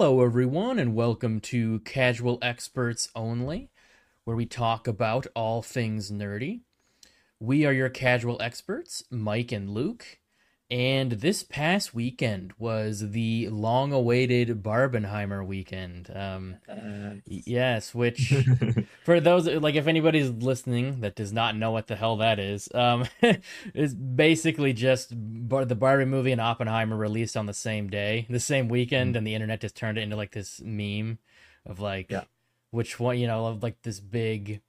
Hello, everyone, and welcome to Casual Experts Only, where we talk about all things nerdy. We are your casual experts, Mike and Luke, and this past weekend was the long awaited Barbenheimer weekend. Um, Uh, yes, which, for those, like, if anybody's listening that does not know what the hell that is, um, is basically just Bar- the Barbie movie and Oppenheimer released on the same day, the same weekend, and the internet just turned it into like this meme of like, Yeah. which one, you know, of like this big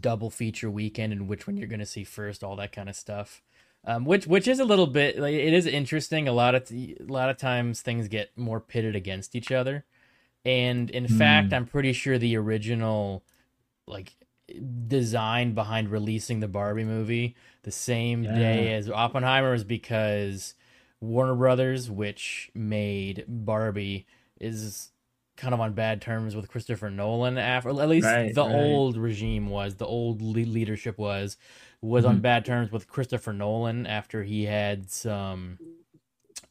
double feature weekend and which one you're going to see first, all that kind of stuff. Um, which which is a little bit like it is interesting. A lot of t- a lot of times things get more pitted against each other, and in fact, Mm. I'm pretty sure the original like design behind releasing the Barbie movie the same day as Oppenheimer is because Warner Brothers, which made Barbie, is kind of on bad terms with Christopher Nolan. After at least Right, the right. old regime was, the old le- leadership was, was on Mhm. bad terms with Christopher Nolan after he had some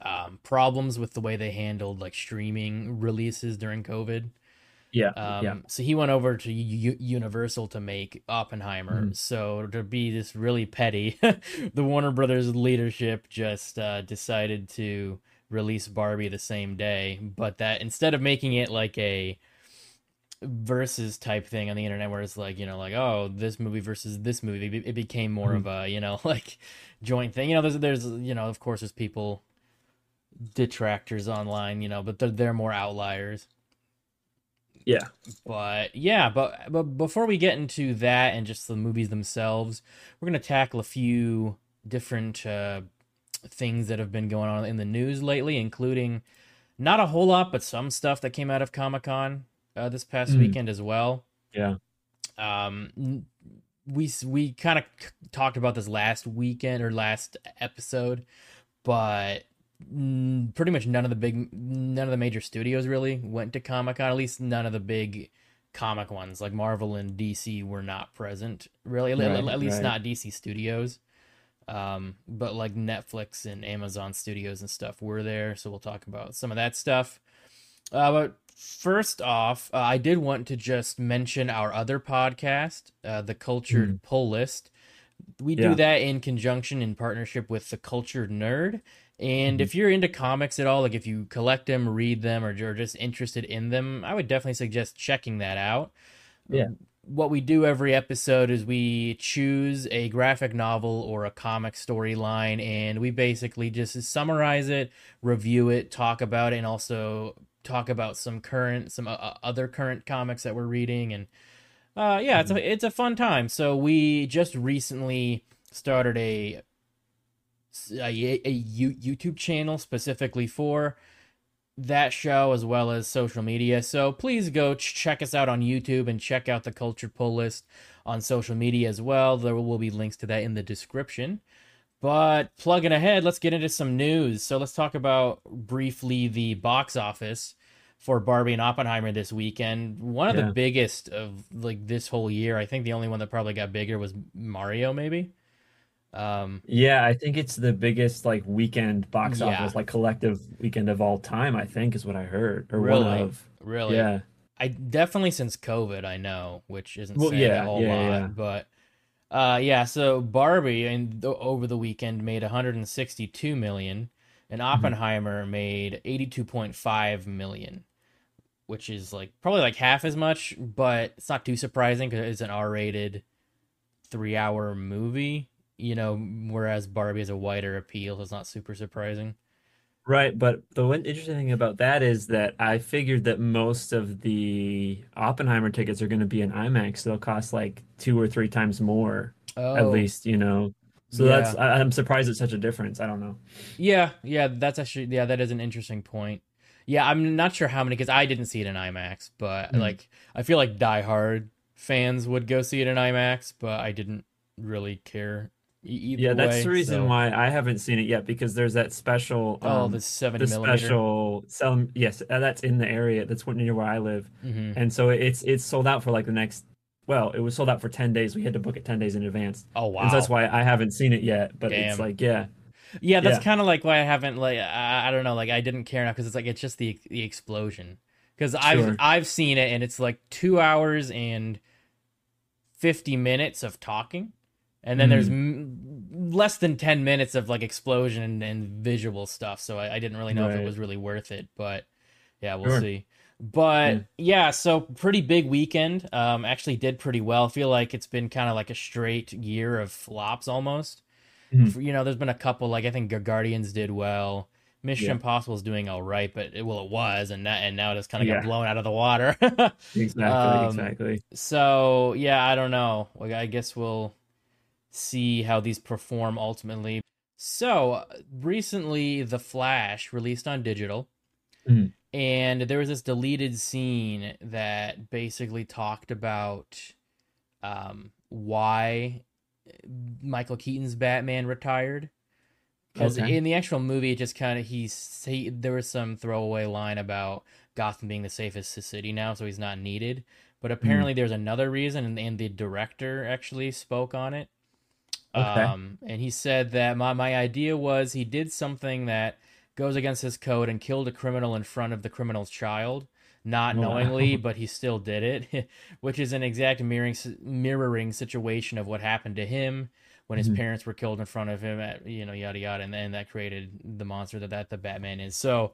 um, problems with the way they handled like streaming releases during COVID. Yeah, Um, yeah, So he went over to U- Universal to make Oppenheimer. Mhm. So to be this really petty, the Warner Brothers leadership just uh, decided to release Barbie the same day, but that instead of making it like a versus type thing on the internet where it's like you know like oh this movie versus this movie it became more Mhm. of a you know like joint thing you know there's there's you know of course there's people detractors online you know but they're, they're more outliers yeah. but yeah, but but before we get into that and just the movies themselves, we're gonna tackle a few different uh, things that have been going on in the news lately, including not a whole lot, but some stuff that came out of Comic Con uh, this past Mm. weekend as well. Yeah. Um, we we kind of talked about this last weekend or last episode, but pretty much none of the big none of the major studios really went to Comic Con. At least none of the big comic ones like Marvel and DC were not present. Really, At- Right, at least right. not DC Studios. Um, but like Netflix and Amazon Studios and stuff were there, so we'll talk about some of that stuff. Uh, but first off, uh, I did want to just mention our other podcast, uh, the Cultured Pull List. We do that in conjunction in partnership with the Cultured Nerd. And Mhm. if you're into comics at all, like if you collect them, read them, or you're just interested in them, I would definitely suggest checking that out. Yeah. What we do every episode is we choose a graphic novel or a comic storyline, and we basically just summarize it, review it, talk about it, and also talk about some current, some uh, other current comics that we're reading, and uh, yeah, it's a it's a fun time. So we just recently started a a, a YouTube channel specifically for that show as well as social media. So please go ch- check us out on YouTube and check out the Culture Pull List on social media as well. There will be links to that in the description. But plugging ahead, let's get into some news. So let's talk about briefly the box office for Barbie and Oppenheimer this weekend. One of the biggest of like this whole year. I think the only one that probably got bigger was Mario, maybe. Um, Yeah, I think it's the biggest like weekend box Yeah. office, like collective weekend of all time, I think is what I heard. Or Really? one of. really, Yeah. I definitely since COVID, I know, which isn't Well, saying yeah, a whole yeah, lot, yeah. but uh, yeah. So Barbie and over the weekend made 162 million, and Mm-hmm. Oppenheimer made 82.5 million, which is like probably like half as much, but it's not too surprising because it's an R-rated three-hour movie. You know, whereas Barbie has a wider appeal, so it's not super surprising. Right, but the one interesting thing about that is that I figured that most of the Oppenheimer tickets are going to be in IMAX. So They'll cost like two or three times more, Oh, at least, you know. So Yeah. that's I, I'm surprised it's such a difference. I don't know. Yeah, yeah, that's actually yeah, that is an interesting point. Yeah, I'm not sure how many because I didn't see it in IMAX, but Mhm. like I feel like Die Hard fans would go see it in IMAX, but I didn't really care either Yeah, that's way, the reason so- why I haven't seen it yet because there's that special Oh, um, the seventy the millimeter. special sell yes, uh, that's in the area. That's what- near where I live. hmm And so it's it's sold out for like the next well, it was sold out for 10 days. We had to book it 10 days in advance. Oh wow. And so that's why I haven't seen it yet, but it's like yeah. Yeah, that's Yeah. kind of like why I haven't like I, I don't know like I didn't care enough because it's like it's just the the explosion. because I've Sure. I've seen it and it's like two hours and fifty minutes of talking, and then there's m- less than ten minutes of like explosion and, and visual stuff. So I, I didn't really know if it was really worth it, but yeah, we'll Sure. see. But Yeah. yeah. so pretty big weekend. Um, actually did pretty well. I feel like it's been kind of like a straight year of flops almost. Mhm. You know, there's been a couple like I think Guardians did well. Mission Yeah. Impossible is doing all right, but it, well, it was, and that and now it just kind of Yeah. got blown out of the water. Exactly, Um, exactly. so yeah, I don't know. Like, I guess we'll see how these perform ultimately. So recently, The Flash released on digital, Mhm. and there was this deleted scene that basically talked about um, why Michael Keaton's Batman retired. Because Okay. in the actual movie, it just kind of he, he there was some throwaway line about Gotham being the safest city now, so he's not needed. But apparently, there's another reason, and, and the director actually spoke on it. Okay. Um, and he said that my my idea was he did something that goes against his code and killed a criminal in front of the criminal's child, not Wow. knowingly, but he still did it, which is an exact mirroring mirroring situation of what happened to him when his Mhm. parents were killed in front of him at you know yada yada and then that created the monster that that the batman is so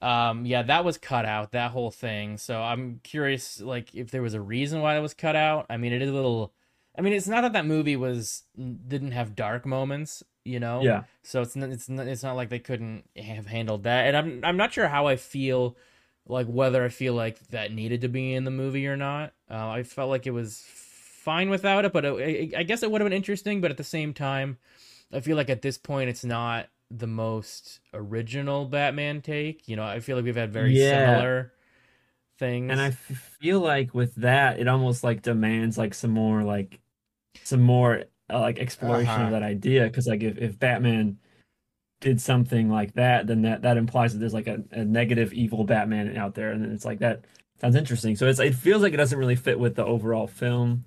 um yeah that was cut out that whole thing so i'm curious like if there was a reason why that was cut out i mean it is a little i mean it's not that that movie was didn't have dark moments you know? Yeah. so it's not, it's not, it's not like they couldn't have handled that. And i'm i'm not sure how i feel like whether i feel like that needed to be in the movie or not. Uh, i felt like it was fine without it but it, i guess it would have been interesting but at the same time i feel like at this point it's not the most original batman take you know? I feel like we've had very Yeah. similar things. And I feel like with that, it almost like demands like some more like some more uh, like exploration Uh-huh. of that idea. Because like if, if Batman did something like that, then that that implies that there's like a, a negative evil Batman out there, and then it's like that sounds interesting. So it's it feels like it doesn't really fit with the overall film,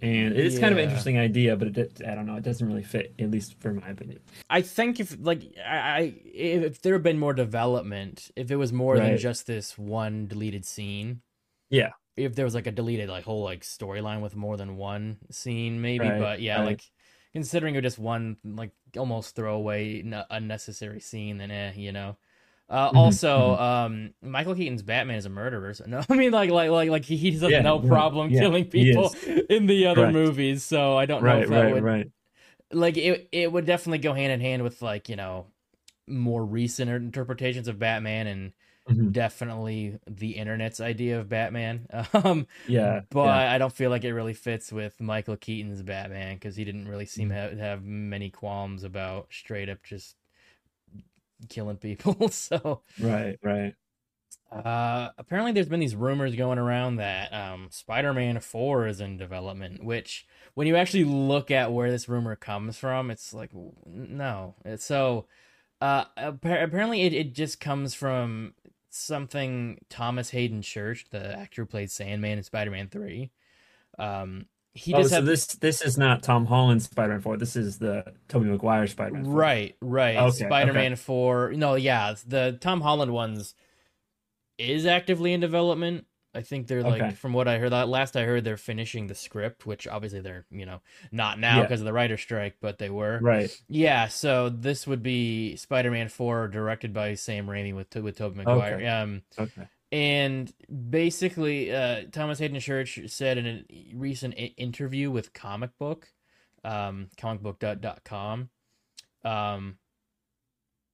and it is kind of an interesting idea, but it I don't know, it doesn't really fit at least for my opinion. I think if like I, if, if there had been more development, if it was more than just this one deleted scene, Yeah. If there was like a deleted like whole like storyline with more than one scene, maybe. Right, but yeah, right. like considering it just one like almost throwaway n- unnecessary scene, then eh, you know. Uh, Mhm, also, um, Michael Keaton's Batman is a murderer. So no, I mean like like like like he, he has Yeah, no yeah, problem yeah, killing people in the other Correct. movies. So I don't know Right, if that right, would right. like it it would definitely go hand in hand with like you know more recent interpretations of batman and Mhm. definitely the internet's idea of batman um Yeah, but yeah. i don't feel like it really fits with michael keaton's batman because he didn't really Mm. seem to have, have many qualms about straight up just killing people so right, right. uh, apparently, there's been these rumors going around that um, Spider-Man Four is in development. Which, when you actually look at where this rumor comes from, it's like no. It's so uh, apparently, it, it just comes from something Thomas Haden Church, the actor who played Sandman in Spider-Man Three. Um, he oh, just so this this is not Tom Holland's Spider-Man 4. This is the Tobey Maguire Spider-Man Right, right. Okay, Spider-Man 4. No, yeah, the Tom Holland ones is actively in development. I think they're like Okay. from what I heard last I heard they're finishing the script, which obviously they're, you know, not now Yeah. because of the writer strike, but they were. Right. Yeah, so this would be Spider-Man 4 directed by Sam Raimi with with Tobey Maguire. Okay. Um Okay. and basically, uh, Thomas Haden Church said in a recent i- interview with Comic Book, um, comicbook.com, um,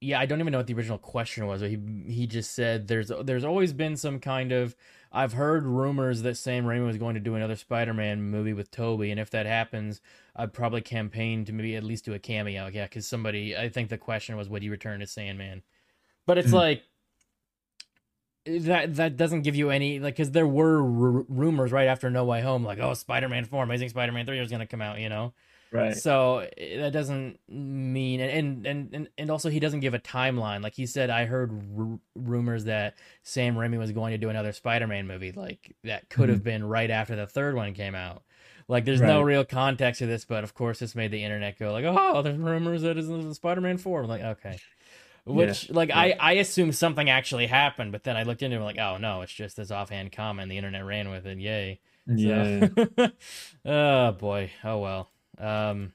yeah, I don't even know what the original question was, but he he just said there's there's always been some kind of I've heard rumors that Sam Raimi was going to do another Spider-Man movie with Tobey, and if that happens, I'd probably campaign to maybe at least do a cameo. Yeah, because somebody I think the question was would he return as Sandman, but it's Mhm. like that that doesn't give you any like because there were r- rumors right after No Way Home like oh Spider-Man Four, Amazing Spider-Man Three was gonna come out, you know. Right. So eh, that doesn't mean and and and and also he doesn't give a timeline. Like he said, I heard r- rumors that Sam Raimi was going to do another Spider-Man movie. Like that could have been right after the third one came out. Like there's no real context to this, but of course this made the internet go like, oh, there's rumors that it's in Spider-Man Four. I'm like, okay. Which, like, yeah. I I assumed something actually happened, but then I looked into it, like, oh no, it's just this offhand comment. The internet ran with it. Yay. Yeah. So- oh boy. Oh well. Um.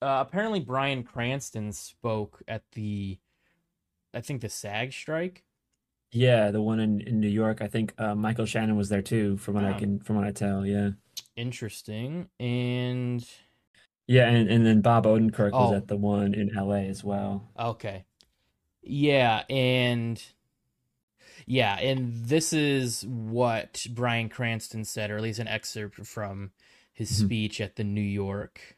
Uh, apparently, Bryan Cranston spoke at the, I think the SAG strike. Yeah, the one in, in New York. I think uh, Michael Shannon was there too, from what I Oh. can from what I tell. Yeah. Interesting. And Yeah, and, and then Bob Odenkirk was Oh. at the one in LA as well. Okay. Yeah, and yeah, and this is what Bryan Cranston said, or at least an excerpt from his Mhm. speech at the New York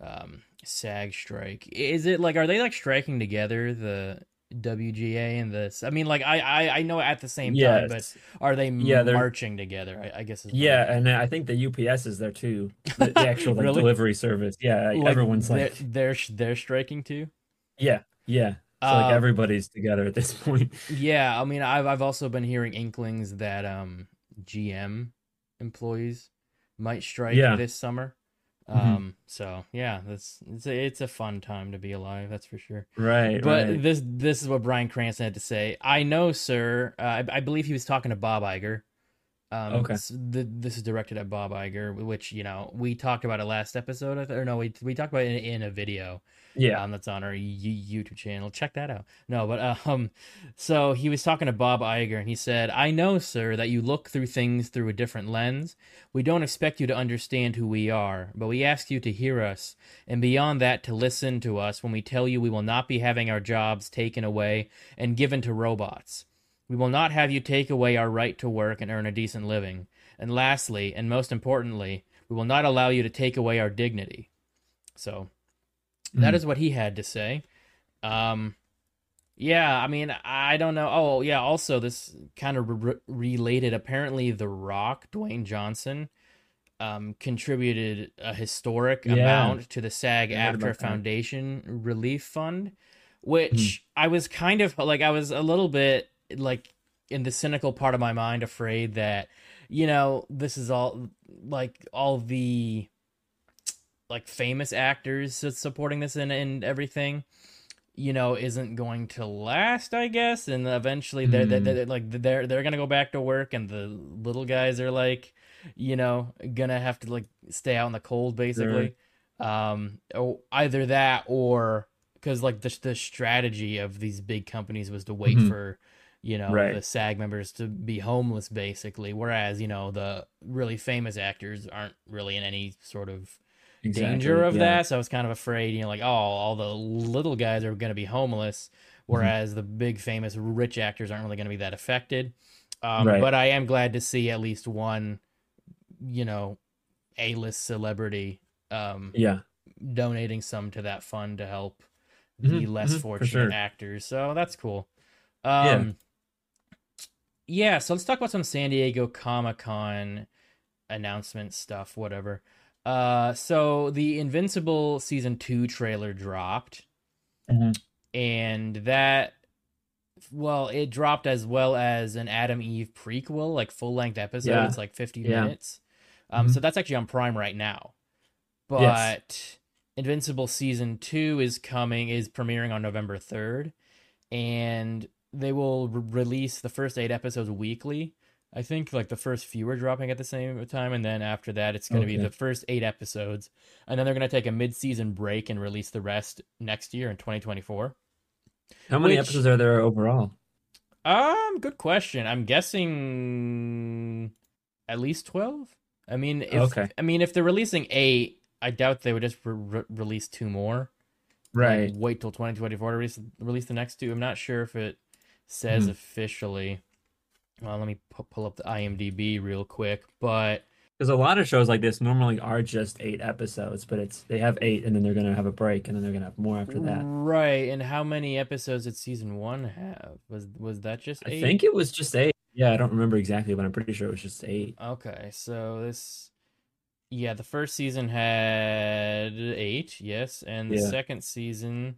um, SAG strike. Is it like are they like striking together the WGA and this? I mean, like I I, I know at the same time, but are they Yeah, marching together? I, I guess. Is my- Yeah, and I think the UPS is there too. The, the actual like Really? delivery service. Yeah, like, everyone's they're, like, they're they're striking too. yeah, yeah. So Uh, like everybody's together at this point. Yeah, I mean, I've I've also been hearing inklings that um GM employees might strike Yeah. this summer. Mhm. Um, so yeah, that's it's a, it's a fun time to be alive, that's for sure. Right, But right. this this is what Bryan Cranston had to say. I know, sir. Uh, I, I believe he was talking to Bob Iger. Um, Okay. s- the, this is directed at Bob Iger, which you know we talked about it last episode, th- or no, we we talked about it in, in a video Yeah. um, that's on our YouTube channel. Check that out. No, but um, so he was talking to Bob Iger, and he said, "I know, sir, that you look through things through a different lens. We don't expect you to understand who we are, but we ask you to hear us, and beyond that, to listen to us when we tell you we will not be having our jobs taken away and given to robots. We will not have you take away our right to work and earn a decent living. And lastly, and most importantly, we will not allow you to take away our dignity." So that Mhm. is what he had to say. Um, yeah, I mean, I don't know. Oh, yeah. Also, this kind of re- related. Apparently, The Rock, Dwayne Johnson, um, contributed a historic Yeah. amount to the SAG I heard AFTRA. Foundation Relief Fund, which I was kind of like, I was a little bit like in the cynical part of my mind, afraid that, you know, this is all like all the like famous actors supporting this and, and everything you know isn't going to last i guess and eventually they're, they're, Hmm. they're like they're they're gonna go back to work and the little guys are like you know gonna have to like stay out in the cold basically um or either that or because like the, the strategy of these big companies was to wait Mhm. for you know Right. the sag members to be homeless basically whereas you know the really famous actors aren't really in any sort of danger of yeah. that. So I was kind of afraid, you know, like, oh, all the little guys are going to be homeless, Mm-hmm. whereas the big, famous, rich actors aren't really going to be that affected. Um, Right. But I am glad to see at least one, you know, A list celebrity um, Yeah. donating some to that fund to help the Mhm, less mhm, fortunate sure. actors. So that's cool. Yeah. Um, yeah. So let's talk about some San Diego Comic Con announcement stuff, whatever. Uh, so the Invincible season two trailer dropped, Mhm. and that, well, it dropped as well as an Atom Eve prequel, like full length episode. Yeah. It's like fifty Yeah. minutes. Um, Mhm. so that's actually on Prime right now. But Yes. Invincible season two is coming, is premiering on November third, and they will re- release the first eight episodes weekly. I think like the first few are dropping at the same time, and then after that, it's going to be the first eight episodes, and then they're going to take a mid-season break and release the rest next year in 2024. How many Which- episodes are there overall? Um, good question. I'm guessing at least 12. I mean, if Okay. I mean if they're releasing eight, I doubt they would just re- re- release two more. Right. Like, wait till 2024 to release release the next two. I'm not sure if it says Mhm. officially. Well, let me pu- pull up the IMDb real quick, but Because a lot of shows like this normally are just eight episodes, but it's they have eight and then they're gonna have a break and then they're gonna have more after that. right. And how many episodes did season one have? Was was that just I think it was just eight. Yeah, I don't remember exactly, but I'm pretty sure it was just eight. Okay, so this, yeah, the first season had eight, yes, and the Yeah. second season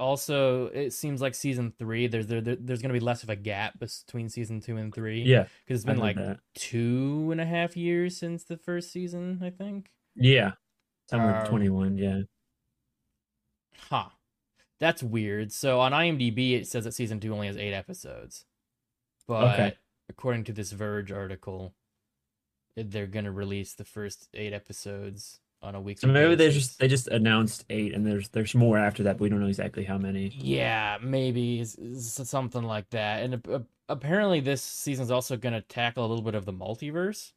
also it seems like season three there's there, there- there's gonna be less of a gap between season two and three Yeah, because it's been like that. two and a half years since the first season I think. Yeah, somewhere Um, 21. Yeah. Huh. That's weird. So on IMDb, it says that season two only has eight episodes, but Okay. according to this Verge article, they're gonna release the first eight episodes on a weekly. So maybe they basis. just they just announced eight, and there's there's more after that, but we don't know exactly how many. Yeah, maybe s- s- something like that. And ap- ap- apparently, this season's also going to tackle a little bit of the multiverse,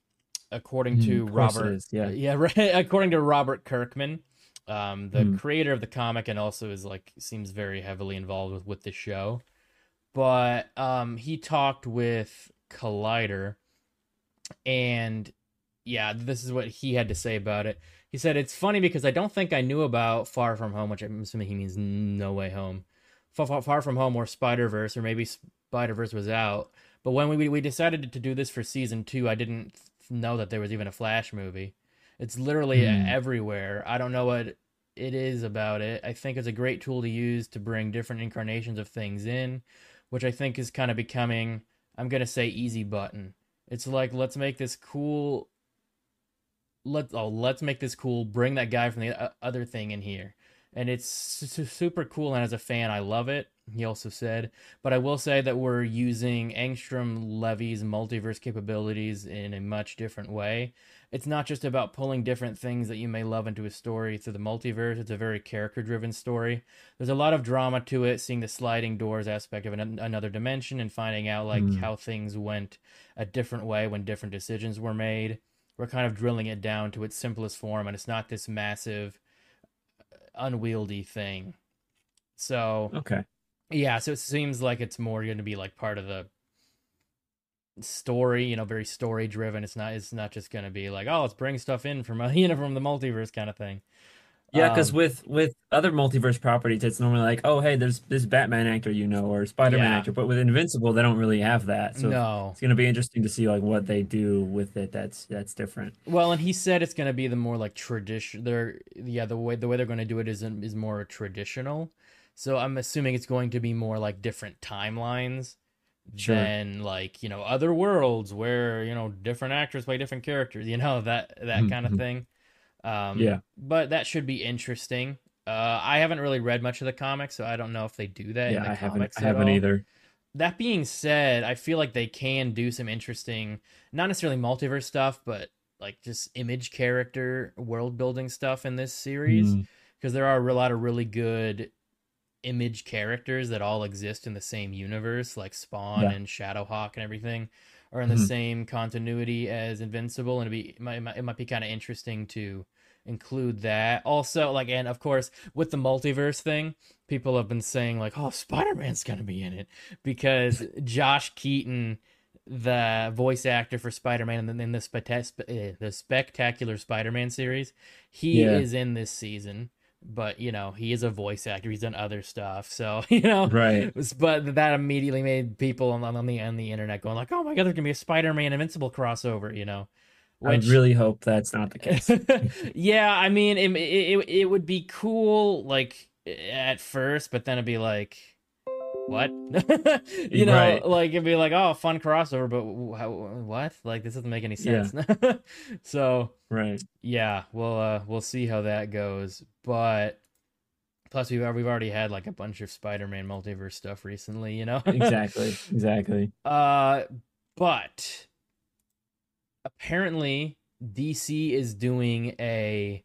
according Mm, to of Robert. is, yeah. yeah, right. According to Robert Kirkman, um, the Hmm. creator of the comic, and also is like seems very heavily involved with with the show. But um, he talked with Collider, and yeah, this is what he had to say about it. He said it's funny because I don't think I knew about Far From Home, which I'm assuming he means No Way Home, Far, Far, From Home or Spider Verse, or maybe Spider Verse was out. But when we we decided to do this for season two, I didn't know that there was even a Flash movie. It's literally Hmm. everywhere. I don't know what it is about it. I think it's a great tool to use to bring different incarnations of things in, which I think is kind of becoming, I'm going to say, easy button. It's like, let's make this cool. Let oh, let's make this cool. Bring that guy from the other thing in here, and it's su- super cool. And as a fan, I love it. He also said, but I will say that we're using Angstrom Levy's multiverse capabilities in a much different way. It's not just about pulling different things that you may love into a story through the multiverse. It's a very character driven story. There's a lot of drama to it, seeing the sliding doors aspect of an, another dimension and finding out like Mm. how things went a different way when different decisions were made. We're kind of drilling it down to its simplest form, and it's not this massive, unwieldy thing. So Okay. yeah, so it seems like it's more going to be like part of the story, you know, very story driven. It's not it's not just going to be like, oh, let's bring stuff in from uh, you know from the multiverse kind of thing. Yeah, because Um, with with other multiverse properties, it's normally like, oh, hey, there's this Batman actor you know, or Spider-Man Yeah. actor. But with Invincible, they don't really have that. So no. it's gonna be interesting to see like what they do with it. That's that's different. Well, and he said it's going to be the more like tradition. They're yeah, the way the way they're going to do it is is more traditional. So I'm assuming it's going to be more like different timelines Sure. than like you know other worlds where you know different actors play different characters. You know that that Mhm, kind of mhm. thing. Um, Yeah. but that should be interesting. Uh, I haven't really read much of the comics, so I don't know if they do that in Yeah, the I haven't I haven't all. either. That being said, I feel like they can do some interesting, not necessarily multiverse stuff, but like just image character world building stuff in this series Mm, because there are a lot of really good image characters that all exist in the same universe, like Spawn Yeah. and Shadowhawk and everything, are in the Mhm. same continuity as Invincible, and it'd be it might, it might, be kind of interesting to include that. Also, like, and of course, with the multiverse thing, people have been saying like, "Oh, Spider Man's gonna be in it," because Josh Keaton. The voice actor for Spider-Man in the, in the, specta- eh, the spectacular Spider-Man series, he Yeah. is in this season but you know he is a voice actor he's done other stuff so you know Right. but that immediately made people on, on the on the internet going like oh my god there's gonna be a spider-man invincible crossover you know I really hope that's not the case. yeah i mean it, it, it would be cool like at first but then it'd be like what you know Right. like it'd be like oh fun crossover but how, what like this doesn't make any Yeah. sense so Right. yeah, we'll uh we'll see how that goes. But plus we've we've already had like a bunch of Spider-Man multiverse stuff recently, you know. Exactly. Exactly. uh but apparently DC is doing a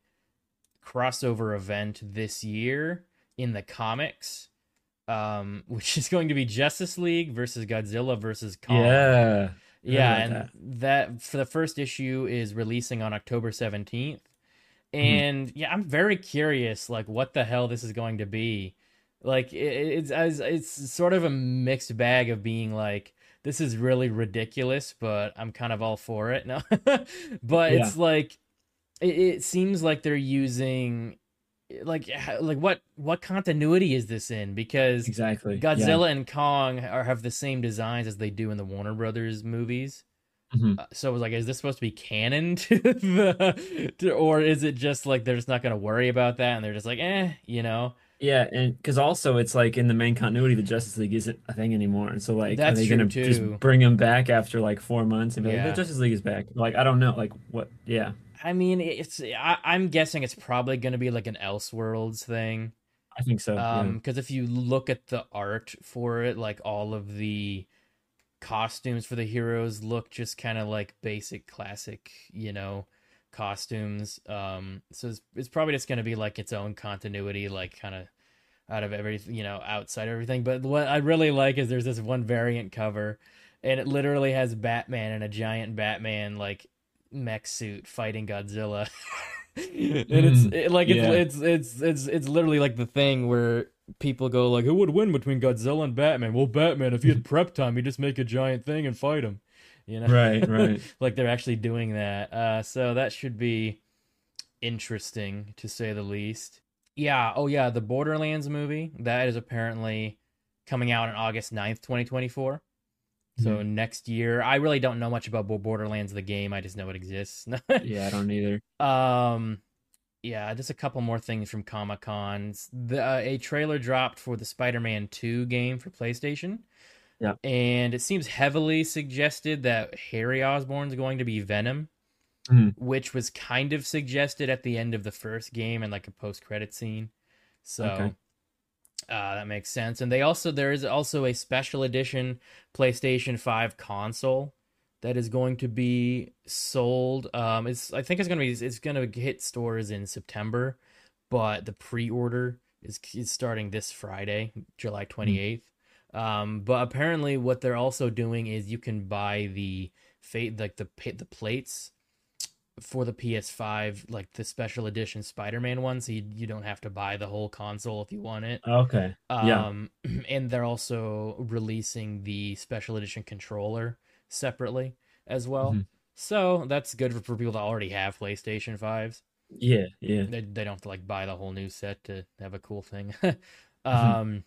crossover event this year in the comics um which is going to be Justice League versus Godzilla versus Kong. Yeah. Yeah, and that. that. for the first issue is releasing on October 17th. Mm-hmm. And yeah, I'm very curious like what the hell this is going to be. Like it, it's as it's sort of a mixed bag of being like this is really ridiculous, but I'm kind of all for it. No. but it's like it, it seems like they're using like like what what continuity is this in because Exactly. Yeah. Godzilla and Kong are have the same designs as they do in the Warner Brothers movies. Mhm. Uh, So it was like, is this supposed to be canon to the, to, or is it just like they're just not going to worry about that and they're just like, eh, you know? Yeah, and because also it's like in the main continuity, the Justice League isn't a thing anymore, and so like, That's are they gonna just bring him back after like four months and be like, the Justice League is back? Like, I don't know, like what? Yeah, I mean, it's I, I'm guessing it's probably going to be like an Elseworlds thing. I think so. Um, because if you look at the art for it, like all of the costumes for the heroes look just kind of like basic classic, you know, costumes. Um, so it's, it's probably just gonna be like its own continuity, like kind of out of everything, you know, outside everything. But what I really like is there's this one variant cover, and it literally has Batman and a giant Batman like mech suit fighting Godzilla. and it's Mm, it, like it's, yeah. it's it's it's it's literally like the thing where people go like who would win between Godzilla and Batman? Well, Batman if he had prep time, he'd just make a giant thing and fight him. You know? Right, right. like they're actually doing that. Uh so that should be interesting to say the least. Yeah, oh yeah, the Borderlands movie that is apparently coming out on August 9th, 2024. So next year, I really don't know much about Borderlands the game. I just know it exists. yeah, I don't either. Um, yeah, just a couple more things from Comic Cons. The uh, a trailer dropped for the Spider-Man Two game for PlayStation. Yeah. and it seems heavily suggested that Harry Osborn's going to be Venom, Mhm. which was kind of suggested at the end of the first game and like a post-credit scene. So. Okay. Uh, that makes sense. And they also there is also a special edition PlayStation 5 console that is going to be sold. Um, it's I think it's gonna be it's gonna hit stores in September, but the pre-order is is starting this Friday, July 28th. Um, but apparently, what they're also doing is you can buy the fate like the the plates for the PS5, like the special edition Spider-Man one, so you, you don't have to buy the whole console if you want it. Okay. Yeah. Um, and they're also releasing the special edition controller separately as well. Mhm. So that's good for, for people that already have PlayStation 5s. Yeah, yeah. They, they don't have to like buy the whole new set to have a cool thing. Mm-hmm. um,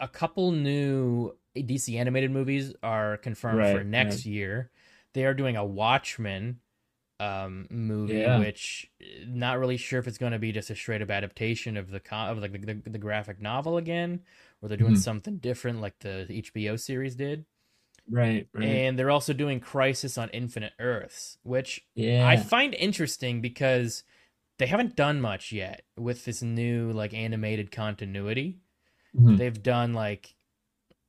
a couple new DC animated movies are confirmed for Right, next year. They are doing a Watchmen um movie Yeah. which uh, not really sure if it's going to be just a straight up adaptation of the co- of like the, the, the graphic novel again or they're doing Mhm. something different like the HBO series did. Right, right. And they're also doing Crisis on Infinite Earths, which yeah. I find interesting because they haven't done much yet with this new like animated continuity. Mhm. They've done like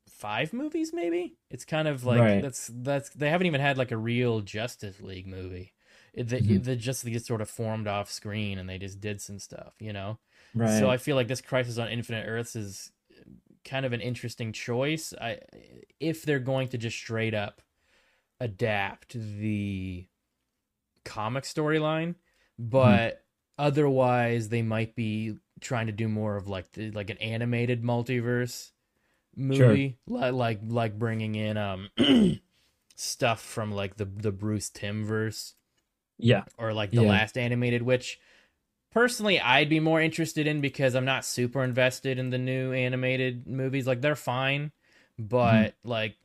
five movies maybe. It's kind of like Right. that's that's they haven't even had like a real Justice League movie. It, the, the Justice League just sort of formed off screen and they just did some stuff, you know. right. So I feel like this Crisis on Infinite Earths is kind of an interesting choice. I if they're going to just straight up adapt the comic storyline, but otherwise they might be trying to do more of like the like an animated multiverse movie, li- like like bringing in um stuff from like the the Bruce Timm verse yeah. or like the Yeah. last animated, which personally I'd be more interested in because I'm not super invested in the new animated movies. Like they're fine, but like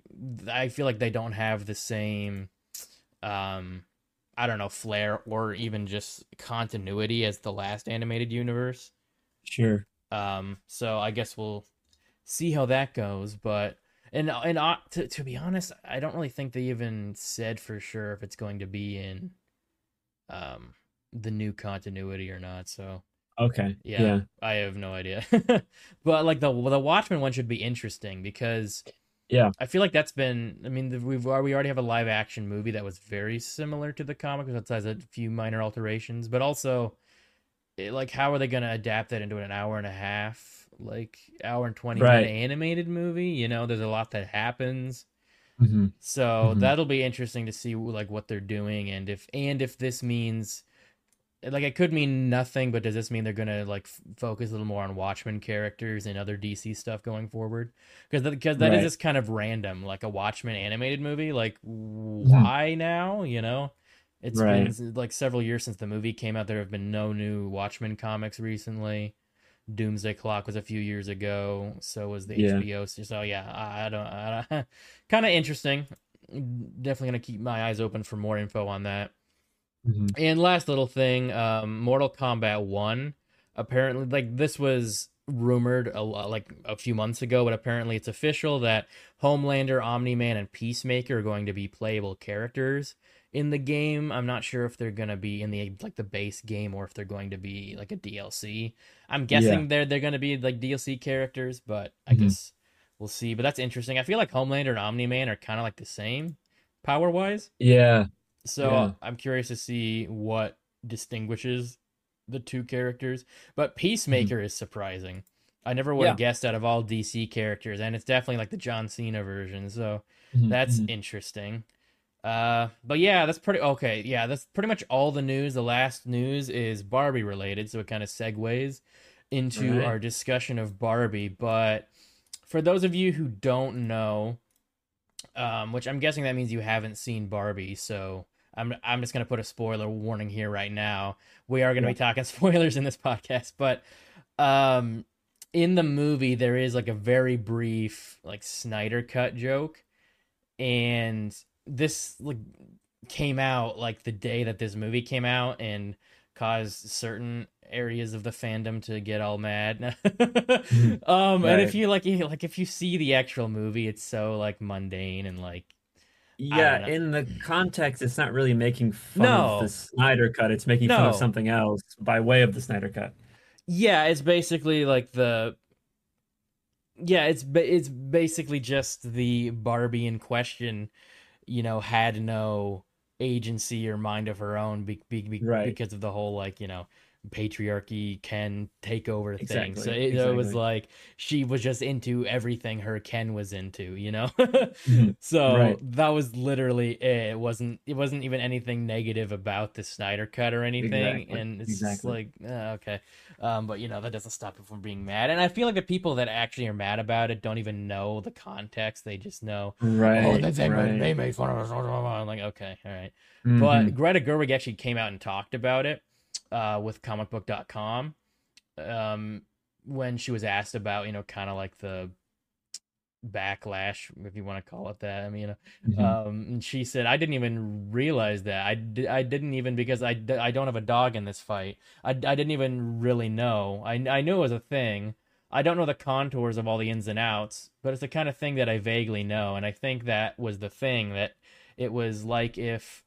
I feel like they don't have the same um I don't know, flair or even just continuity as the last animated universe. Sure. Um so I guess we'll see how that goes, but and and uh, to to be honest, I don't really think they even said for sure if it's going to be in um the new continuity or not. So Okay. yeah, Yeah. I have no idea. but like the the Watchmen one should be interesting because Yeah. I feel like that's been. I mean, we've we already have a live action movie that was very similar to the comic, which has a few minor alterations, but also. It, like how are they going to adapt that into an hour and a half like hour and 20 Right. minute animated movie you know there's a lot that happens Mhm. so Mhm. that'll be interesting to see like what they're doing and if and if this means like it could mean nothing, but does this mean they're gonna like f- focus a little more on Watchmen characters and other DC stuff going forward? Because because that is Right. just kind of random, like a Watchmen animated movie. Like why now? You know, It's Right. been like several years since the movie came out. There have been no new Watchmen comics recently. Doomsday Clock was a few years ago. So was the Yeah. HBO. So yeah, I I don't. I kind of interesting. Definitely gonna keep my eyes open for more info on that. Mhm. And last little thing, um, Mortal Kombat One. Apparently, like this was rumored a lot, like a few months ago, but apparently it's official that Homelander, Omni Man, and Peacemaker are going to be playable characters in the game. I'm not sure if they're gonna be in the like the base game or if they're going to be like a DLC. I'm guessing Yeah. they're they're gonna be like DLC characters, but I Mhm. guess we'll see. But that's interesting. I feel like Homelander and Omni Man are kind of like the same power wise. Yeah. So Yeah. I'm curious to see what distinguishes the two characters. But Peacemaker is surprising. I never would have Yeah. guessed out of all DC characters, and it's definitely like the John Cena version. So Mhm, that's mhm. interesting. Uh, but yeah, that's pretty okay. Yeah, that's pretty much all the news. The last news is Barbie related, so it kind of segues into Right. our discussion of Barbie. But for those of you who don't know, um, which I'm guessing that means you haven't seen Barbie, so I'm I'm just gonna put a spoiler warning here right now. We are gonna be talking spoilers in this podcast, but um, in the movie there is like a very brief like Snyder cut joke, and this like came out like the day that this movie came out and caused certain areas of the fandom to get all mad. um and if you like you- like if you see the actual movie it's so like mundane and like Yeah, in the context, it's not really making fun No. of the Snyder Cut. It's making fun of something else by way of the Snyder Cut. yeah, it's basically like the yeah, it's it's basically just the Barbie in question, you know, had no agency or mind of her own be, be, be- Right. because of the whole like, you know, patriarchy can take over thing. Exactly, So it, it was like she was just into everything her Ken was into, you know? Mhm. so Right. that was literally it. It wasn't it wasn't even anything negative about the Snyder cut or anything. Exactly, And it's just like, uh, okay. Um, but you know, that doesn't stop people from being mad. And I feel like the people that actually are mad about it don't even know the context. They just know, Right. oh, they, right. made, they made fun of us. I'm like, okay, all right. Mhm. But Greta Gerwig actually came out and talked about it uh, with comicbook.com um, when she was asked about, you know, kind of like the backlash, if you want to call it that. I mean, you know, Mhm. um, and she said, I didn't even realize that. I, di- I didn't even, because I, d- I don't have a dog in this fight. I, I didn't even really know. I, I knew it was a thing. I don't know the contours of all the ins and outs, but it's the kind of thing that I vaguely know. And I think that was the thing that it was like if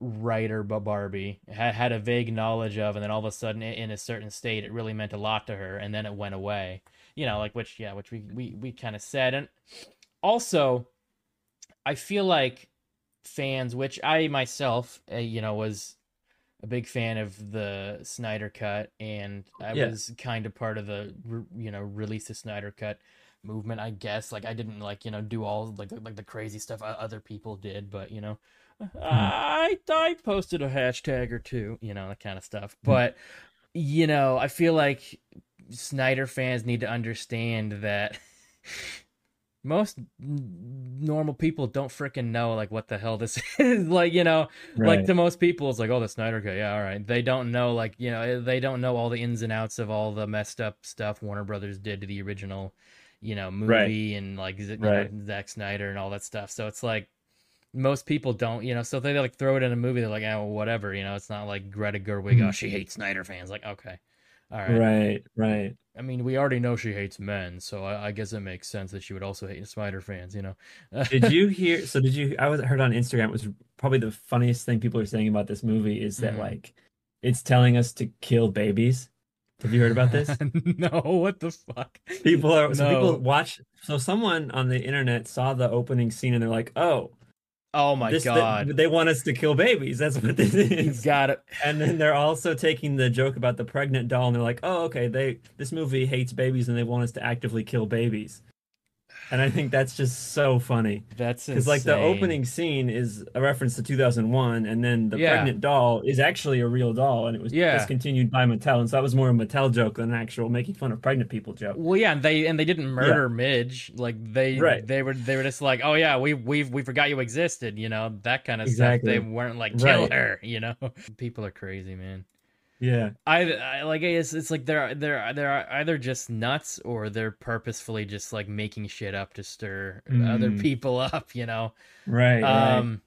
writer Barbie had, had a vague knowledge of, and then all of a sudden in a certain state, it really meant a lot to her, and then it went away. You know, like which, yeah, which we, we, we kind of said. And also, I feel like fans, which I myself, uh, you know, was a big fan of the Snyder Cut, and I Yeah. was kind of part of the, you know, release the Snyder Cut movement. I guess like I didn't like you know do all like like the crazy stuff other people did, but you know, Hmm. I I posted a hashtag or two, you know, that kind of stuff. Hmm. But you know, I feel like Snyder fans need to understand that most normal people don't freaking know like what the hell this is. Like you know like to most people it's like oh the snyder cut. Yeah all right they don't know like you know eh, they don't know all the ins and outs of all the messed up stuff warner brothers did to the original you know movie and like Z- you know, Zack snyder and all that stuff. So it's like most people don't you know so they like throw it in a movie they're like oh whatever you know it's not like greta gerwig oh Mhm. she hates snyder fans like okay all right Right. Right. I mean, we already know she hates men, so I, I guess it makes sense that she would also hate Spider fans, you know. Did you hear? So did you? I was heard on Instagram. It was probably the funniest thing people are saying about this movie is that Mhm. like it's telling us to kill babies. Have you heard about this? no, what the fuck? People are so No. people watch. So someone on the internet saw the opening scene and they're like, "Oh, Oh my this, god. they want us to kill babies. That's what this you is." got it. And then they're also taking the joke about the pregnant doll, and they're like, "Oh, okay, they this movie hates babies, and they want us to actively kill babies." And I think that's just so funny That's because, like, the opening scene is a reference to 2001, and then the Yeah. pregnant doll is actually a real doll, and it was Yeah. discontinued by Mattel, and so that was more a Mattel joke than an actual making fun of pregnant people joke. Well, yeah, and they and they didn't murder Midge. Like they Right. they were they were just like, oh yeah, we we we forgot you existed, you know, that kind of Exactly. stuff. They weren't like kill Right. her, you know. People are crazy, man. Yeah, I, I like it's it's like they're they're they're either just nuts or they're purposefully just like making shit up to stir other Mm. people up, you know. right, right. Um,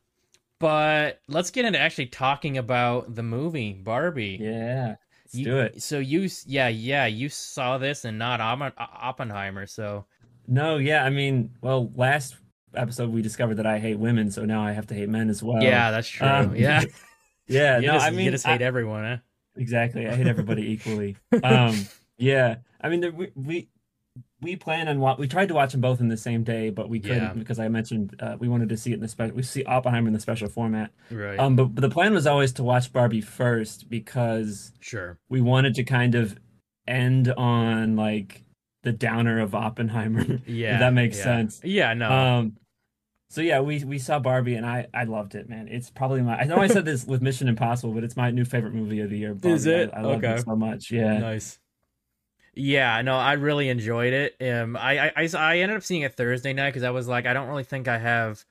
but let's get into actually talking about the movie Barbie. Yeah. Let's you, do it. So you, yeah, yeah, you saw this and not Oppenheimer. So No, yeah, I mean, well, last episode we discovered that I hate women, so now I have to hate men as well. yeah, that's true. Um, yeah, yeah. you no, just, I mean, you just I- hate everyone, huh? Exactly. I hate everybody equally. Um, yeah. I mean, there, we, we we plan on what we tried to watch them both in the same day, but we couldn't Yeah. because I mentioned uh, we wanted to see it in the special. We see Oppenheimer in the special format. Right. Um, but, but the plan was always to watch Barbie first because sure. we wanted to kind of end on like the downer of Oppenheimer. Yeah. that makes yeah. sense. Yeah. No. Um, so yeah, we we saw Barbie and I I loved it, man. It's probably my I know I said this with Mission Impossible, but it's my new favorite movie of the year. Is it? I, I love Okay. it so much. Yeah. Nice. Yeah, no, I really enjoyed it. Um, I, I, I, I ended up seeing it Thursday night because I was like, I don't really think I have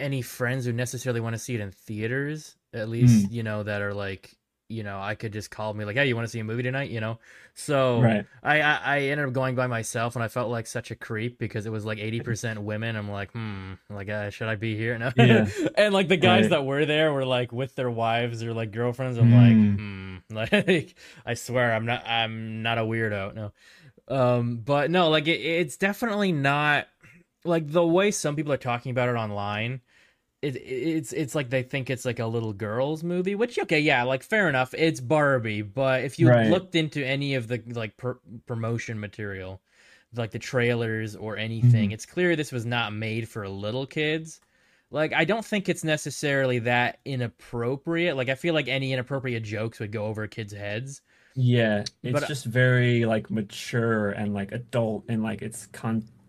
any friends who necessarily want to see it in theaters. At least, you know, that are like, you know, I could just call me like, hey, you want to see a movie tonight? You know, so Right. I, I, I ended up going by myself, and I felt like such a creep because it was like eighty percent women. I'm like, hmm, like, uh, should I be here? No. Yeah. and like the guys Right. that were there were like with their wives or like girlfriends. I'm Hmm. like, hmm, like I swear, I'm not, I'm not a weirdo. No, um, but no, like it, it's definitely not like the way some people are talking about it online. It, it's it's like they think it's like a little girls movie, which okay, yeah, like fair enough. It's Barbie, but if you Right. looked into any of the like pr- promotion material, like the trailers or anything, Mhm. it's clear this was not made for little kids. Like I don't think it's necessarily that inappropriate. Like I feel like any inappropriate jokes would go over kids' heads. Yeah. It's But- just very like mature and like adult and like its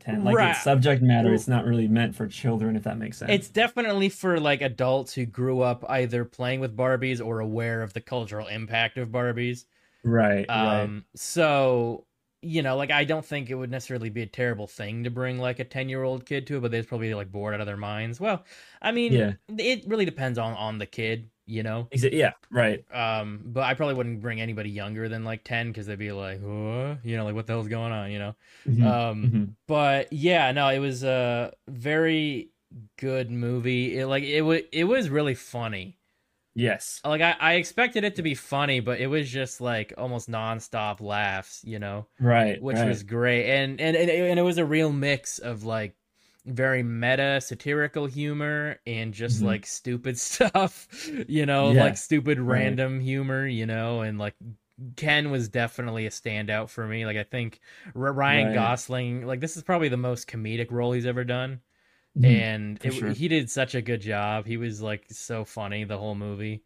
content, like Right. its subject matter. It's not really meant for children, if that makes sense. It's definitely for like adults who grew up either playing with Barbies or aware of the cultural impact of Barbies. right. right. Um, so you know, like I don't think it would necessarily be a terrible thing to bring like a ten year old kid to it, but they'd probably be like bored out of their minds. Well, I mean, Yeah. it really depends on on the kid, you know. Yeah. Right. Um, but I probably wouldn't bring anybody younger than like ten because they'd be like, what? you know, like what the hell's going on, you know. Mhm, Um, mhm. but yeah, no, it was a very good movie. It like it was it was really funny. Yes. Like I, I expected it to be funny, but it was just like almost nonstop laughs, you know, Right. which right. was great. And and and and it was a real mix of like very meta satirical humor and just Mhm. like stupid stuff, you know, Yeah. like stupid Right. random humor, you know, and like Ken was definitely a standout for me. Like I think R- Ryan Right. Gosling, like this is probably the most comedic role he's ever done Mhm. and it, sure. he did such a good job. He was like so funny the whole movie.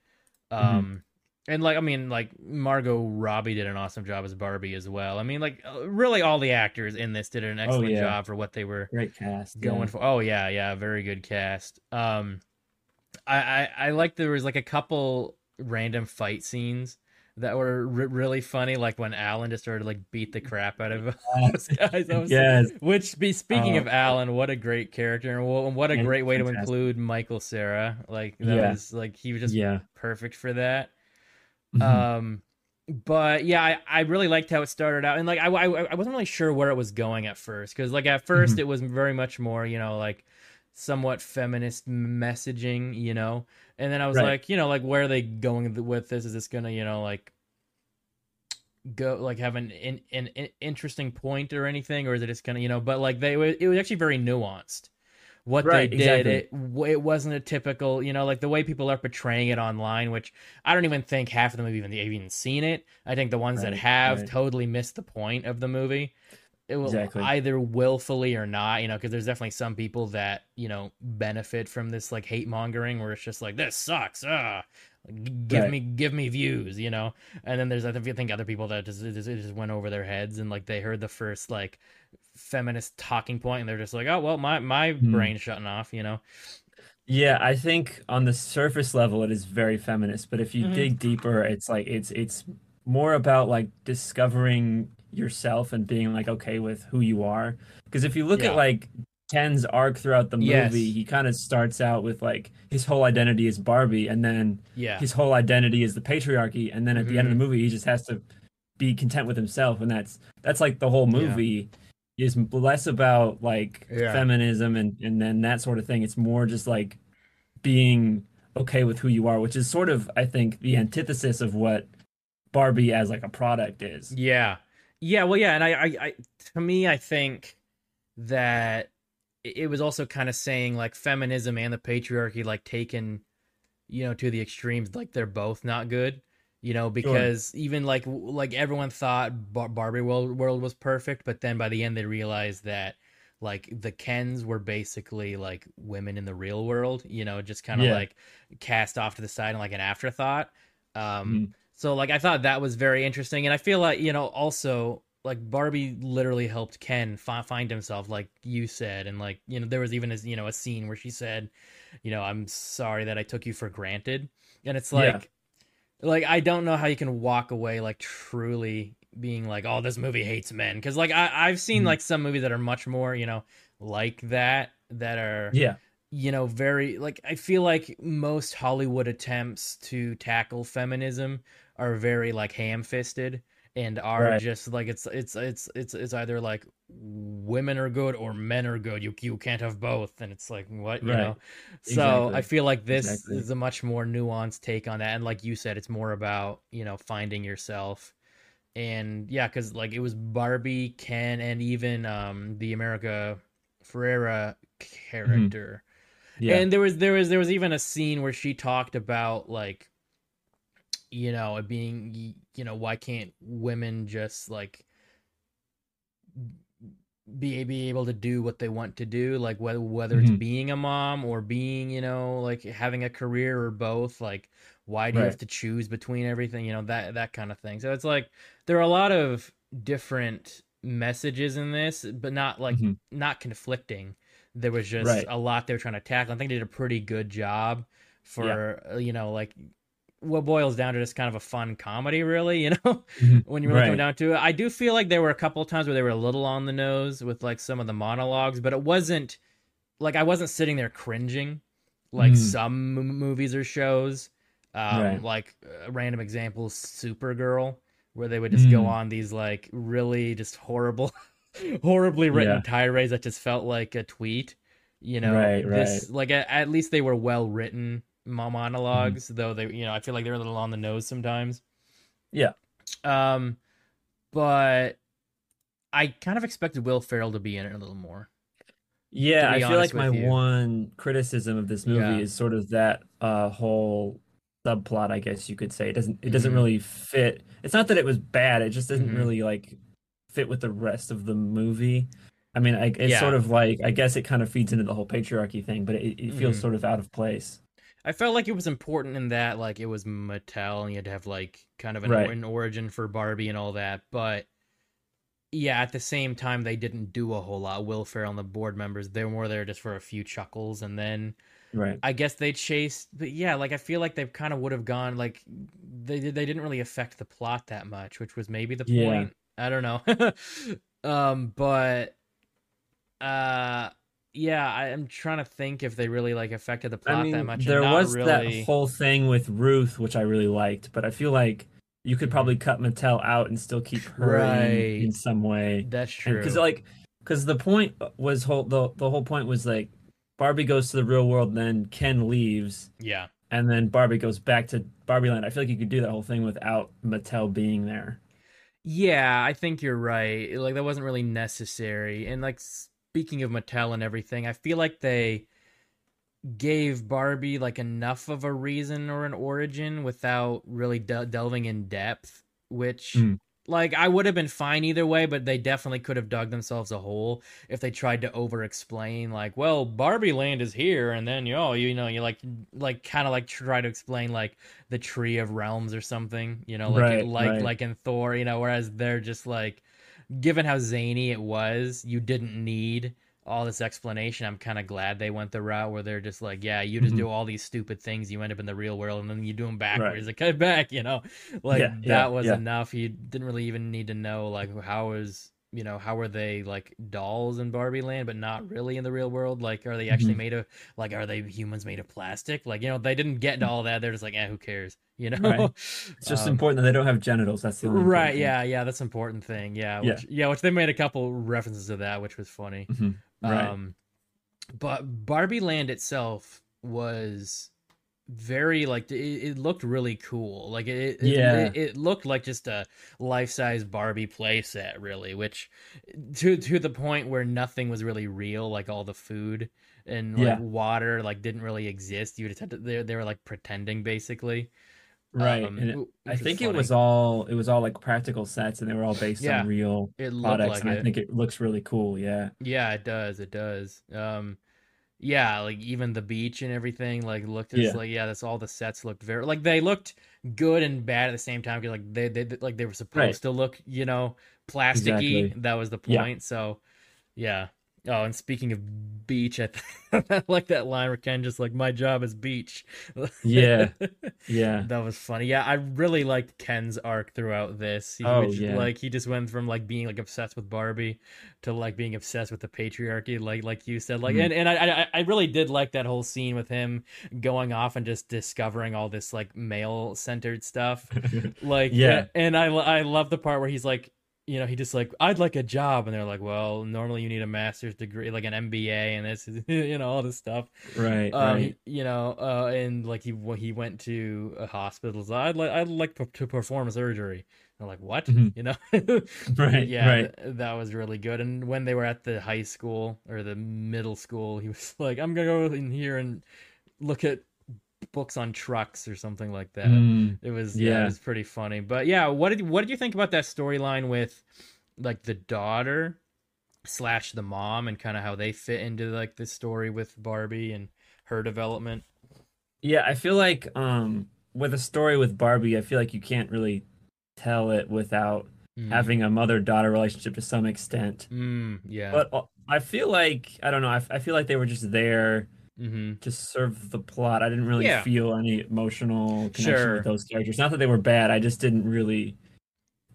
Mm-hmm. Um and like I mean like Margot Robbie did an awesome job as Barbie as well. I mean like uh, really all the actors in this did an excellent Oh, yeah. job for what they were Great cast. going yeah. for. Oh yeah, yeah, very good cast. Um I I, I like there was like a couple random fight scenes that were re- really funny like when Alan just started to like beat the crap out of those guys. Yes. which, be speaking Oh. of Alan, what a great character, and wha- what a great way to include Michael Cera. Like that Yeah. was like he was just Yeah. perfect for that. Mhm. Um, but yeah, I, I really liked how it started out, and like I, I I wasn't really sure where it was going at first, because like at 1st Mhm. it was very much more you know like somewhat feminist messaging, you know, and then I was Right. like, you know, like where are they going with this? Is this gonna you know like go like have an an, an, an interesting point or anything or is it just gonna you know but like they it was actually very nuanced what Right, they did exactly. it it wasn't a typical you know like the way people are portraying it online which i don't even think half of them have even even seen it i think the ones that have right. totally missed the point of the movie it will Exactly. either willfully or not you know because there's definitely some people that you know benefit from this like hate mongering where it's just like this sucks ah give Right. me give me views you know and then there's I think- other people that just just, it just went over their heads and like they heard the first like feminist talking point and they're just like oh well my my Hmm. brain's shutting off you know Yeah, I think on the surface level it is very feminist, but if you Mhm. dig deeper, it's like it's it's more about like discovering yourself and being like okay with who you are. Because if you look Yeah. at like Ken's arc throughout the movie, Yes. he kind of starts out with like his whole identity is Barbie, and then yeah his whole identity is the patriarchy, and then at the end of Mm-hmm. the movie, he just has to be content with himself, and that's that's like the whole Yeah. Is less about like Yeah. feminism and and then that sort of thing. It's more just like being okay with who you are, which is sort of I think the antithesis of what Barbie as like a product is. Yeah. Yeah, well yeah, and I I, I to me I think that it was also kind of saying like feminism and the patriarchy like taken you know to the extremes like they're both not good you know because sure. even like like everyone thought Bar- barbie world, world was perfect but then by the end they realized that like the kens were basically like women in the real world you know just kind of yeah. like cast off to the side and like an afterthought um mm-hmm. so like i thought that was very interesting and i feel like you know also like Barbie literally helped Ken fi- find himself, like you said, and like you know there was even a you know a scene where she said, you know, I'm sorry that I took you for granted, and it's like, yeah. Like I don't know how you can walk away like truly being like, oh, this movie hates men, because like I I've seen mm-hmm. like some movies that are much more you know like that that are yeah. you know very like I feel like most Hollywood attempts to tackle feminism are very like ham fisted and are right. just like it's it's it's it's it's either like women are good or men are good. You you can't have both, and it's like what you right. know. So exactly. I feel like this exactly. is a much more nuanced take on that, and like you said, it's more about you know finding yourself. And yeah, because like it was Barbie, Ken, and even um the America Ferrera mm-hmm. character. Mm-hmm. Yeah. And there was there was there was even a scene where she talked about like you know, it being, you know, why can't women just like be be able to do what they want to do, like whether whether mm-hmm. it's being a mom or being, you know, like having a career or both, like why do right. you have to choose between everything, you know, that that kind of thing. So it's like there are a lot of different messages in this, but not like mm-hmm. not conflicting. There was just right. a lot they were trying to tackle. I think they did a pretty good job for yeah. you know like what boils down to just kind of a fun comedy, really. You know, mm-hmm. when you really right. come down to it, I do feel like there were a couple of times where they were a little on the nose with like some of the monologues, but it wasn't like I wasn't sitting there cringing like mm. some m- movies or shows. Um, right. Like uh, random examples, Supergirl, where they would just mm. go on these like really just horrible, horribly written yeah. tirades that just felt like a tweet. You know, right, this right. like at, at least they were well written monologues, mm-hmm. though they you know I feel like they're a little on the nose sometimes. Yeah. Um, but I kind of expected Will Ferrell to be in it a little more. Yeah, I feel like my you. one criticism of this movie yeah. is sort of that uh, whole subplot. I guess you could say it doesn't it doesn't mm-hmm. really fit. It's not that it was bad. It just doesn't mm-hmm. really like fit with the rest of the movie. I mean, I, it's yeah. sort of like I guess it kind of feeds into the whole patriarchy thing, but it, it feels mm-hmm. sort of out of place. I felt like it was important in that like it was Mattel and you had to have like kind of an, right. an origin for Barbie and all that, but yeah, at the same time they didn't do a whole lot. Will Ferrell and the board members, they were more there just for a few chuckles and then right. I guess they chased but yeah, like I feel like they kind of would have gone like they they didn't really affect the plot that much, which was maybe the point. Yeah. I don't know. um but uh yeah, I am trying to think if they really like affected the plot I mean, that much. There was really... that whole thing with Ruth, which I really liked, but I feel like you could probably cut Mattel out and still keep her right. in, in, some way. That's true. Because like, because the point was whole the the whole point was like Barbie goes to the real world, then Ken leaves. Yeah. And then Barbie goes back to Barbie Land. I feel like you could do that whole thing without Mattel being there. Yeah, I think you're right. Like that wasn't really necessary. And like speaking of Mattel and everything, I feel like they gave Barbie like enough of a reason or an origin without really de- delving in depth, which mm. like I would have been fine either way, but they definitely could have dug themselves a hole if they tried to over explain like, well, Barbie land is here and then you know, you know, you like like kind of like try to explain like the tree of realms or something, you know, like right, like right. like in Thor, you know, whereas they're just like given how zany it was, you didn't need all this explanation. I'm kind of glad they went the route where they're just like, yeah, you just mm-hmm. do all these stupid things, you end up in the real world, and then you do them backwards. Right. Like, cut back, you know, like yeah, that yeah, was yeah. enough. You didn't really even need to know like how is you know how are they like dolls in Barbie Land, but not really in the real world. Like, are they actually mm-hmm. made of like are they humans made of plastic? Like, you know, they didn't get into all that. They're just like, eh, who cares? You know, right. it's just um, important that they don't have genitals. That's the only right. Yeah, yeah, that's important thing. Yeah, which, yeah, yeah, which they made a couple references to that, which was funny. Mm-hmm. Right. Um, but Barbie Land itself was very like it, it looked really cool. Like it, it Yeah. it, it looked like just a life size Barbie playset, really. Which to to the point where nothing was really real, like all the food and like Yeah. water like didn't really exist. You just had to they they were like pretending basically. Right. Um, and it, w- I think it was all it was all like practical sets and they were all based Yeah. on real it products like and. I think it looks really cool. Yeah. Yeah, it does. It does. Um, yeah, like even the beach and everything, like looked Yeah. like yeah, that's all the sets looked very like they looked good and bad at the same time. like they they like they were supposed Right. to look, you know, plasticky. Exactly. That was the Yeah. point. So, yeah. Oh, and speaking of beach, I, I like that line where Ken just like my job is beach. Yeah. Yeah. That was funny. Yeah, I really liked Ken's arc throughout this. He, Oh, which, yeah. like he just went from like being like obsessed with Barbie to like being obsessed with the patriarchy, like like you said. Like Mhm. and, and I, I I really did like that whole scene with him going off and just discovering all this like male centered stuff. Like Yeah. and I I love the part where he's like you know, he just like, I'd like a job, and they're like, well, normally you need a master's degree, like an MBA, and this, is, you know, all this stuff right. um, right. you know, uh, and like he he went to a hospital, so I'd like I'd like to perform surgery. I'm like, what? Mhm. You know? Right. yeah, Right. th- that was really good. And when they were at the high school or the middle school, he was like, I'm gonna go in here and look at books on trucks or something like that. Mm, It was yeah, Yeah. it was pretty funny. But yeah, what did what did you think about that storyline with like the daughter slash the mom and kind of how they fit into like the story with Barbie and her development? Yeah, I feel like um with a story with Barbie, I feel like you can't really tell it without Mm. having a mother-daughter relationship to some extent. Mm, yeah. But uh, I feel like I don't know, I, I feel like they were just there mm-hmm. to serve the plot. I didn't really Yeah. feel any emotional connection Sure. with those characters. Not that they were bad, I just didn't really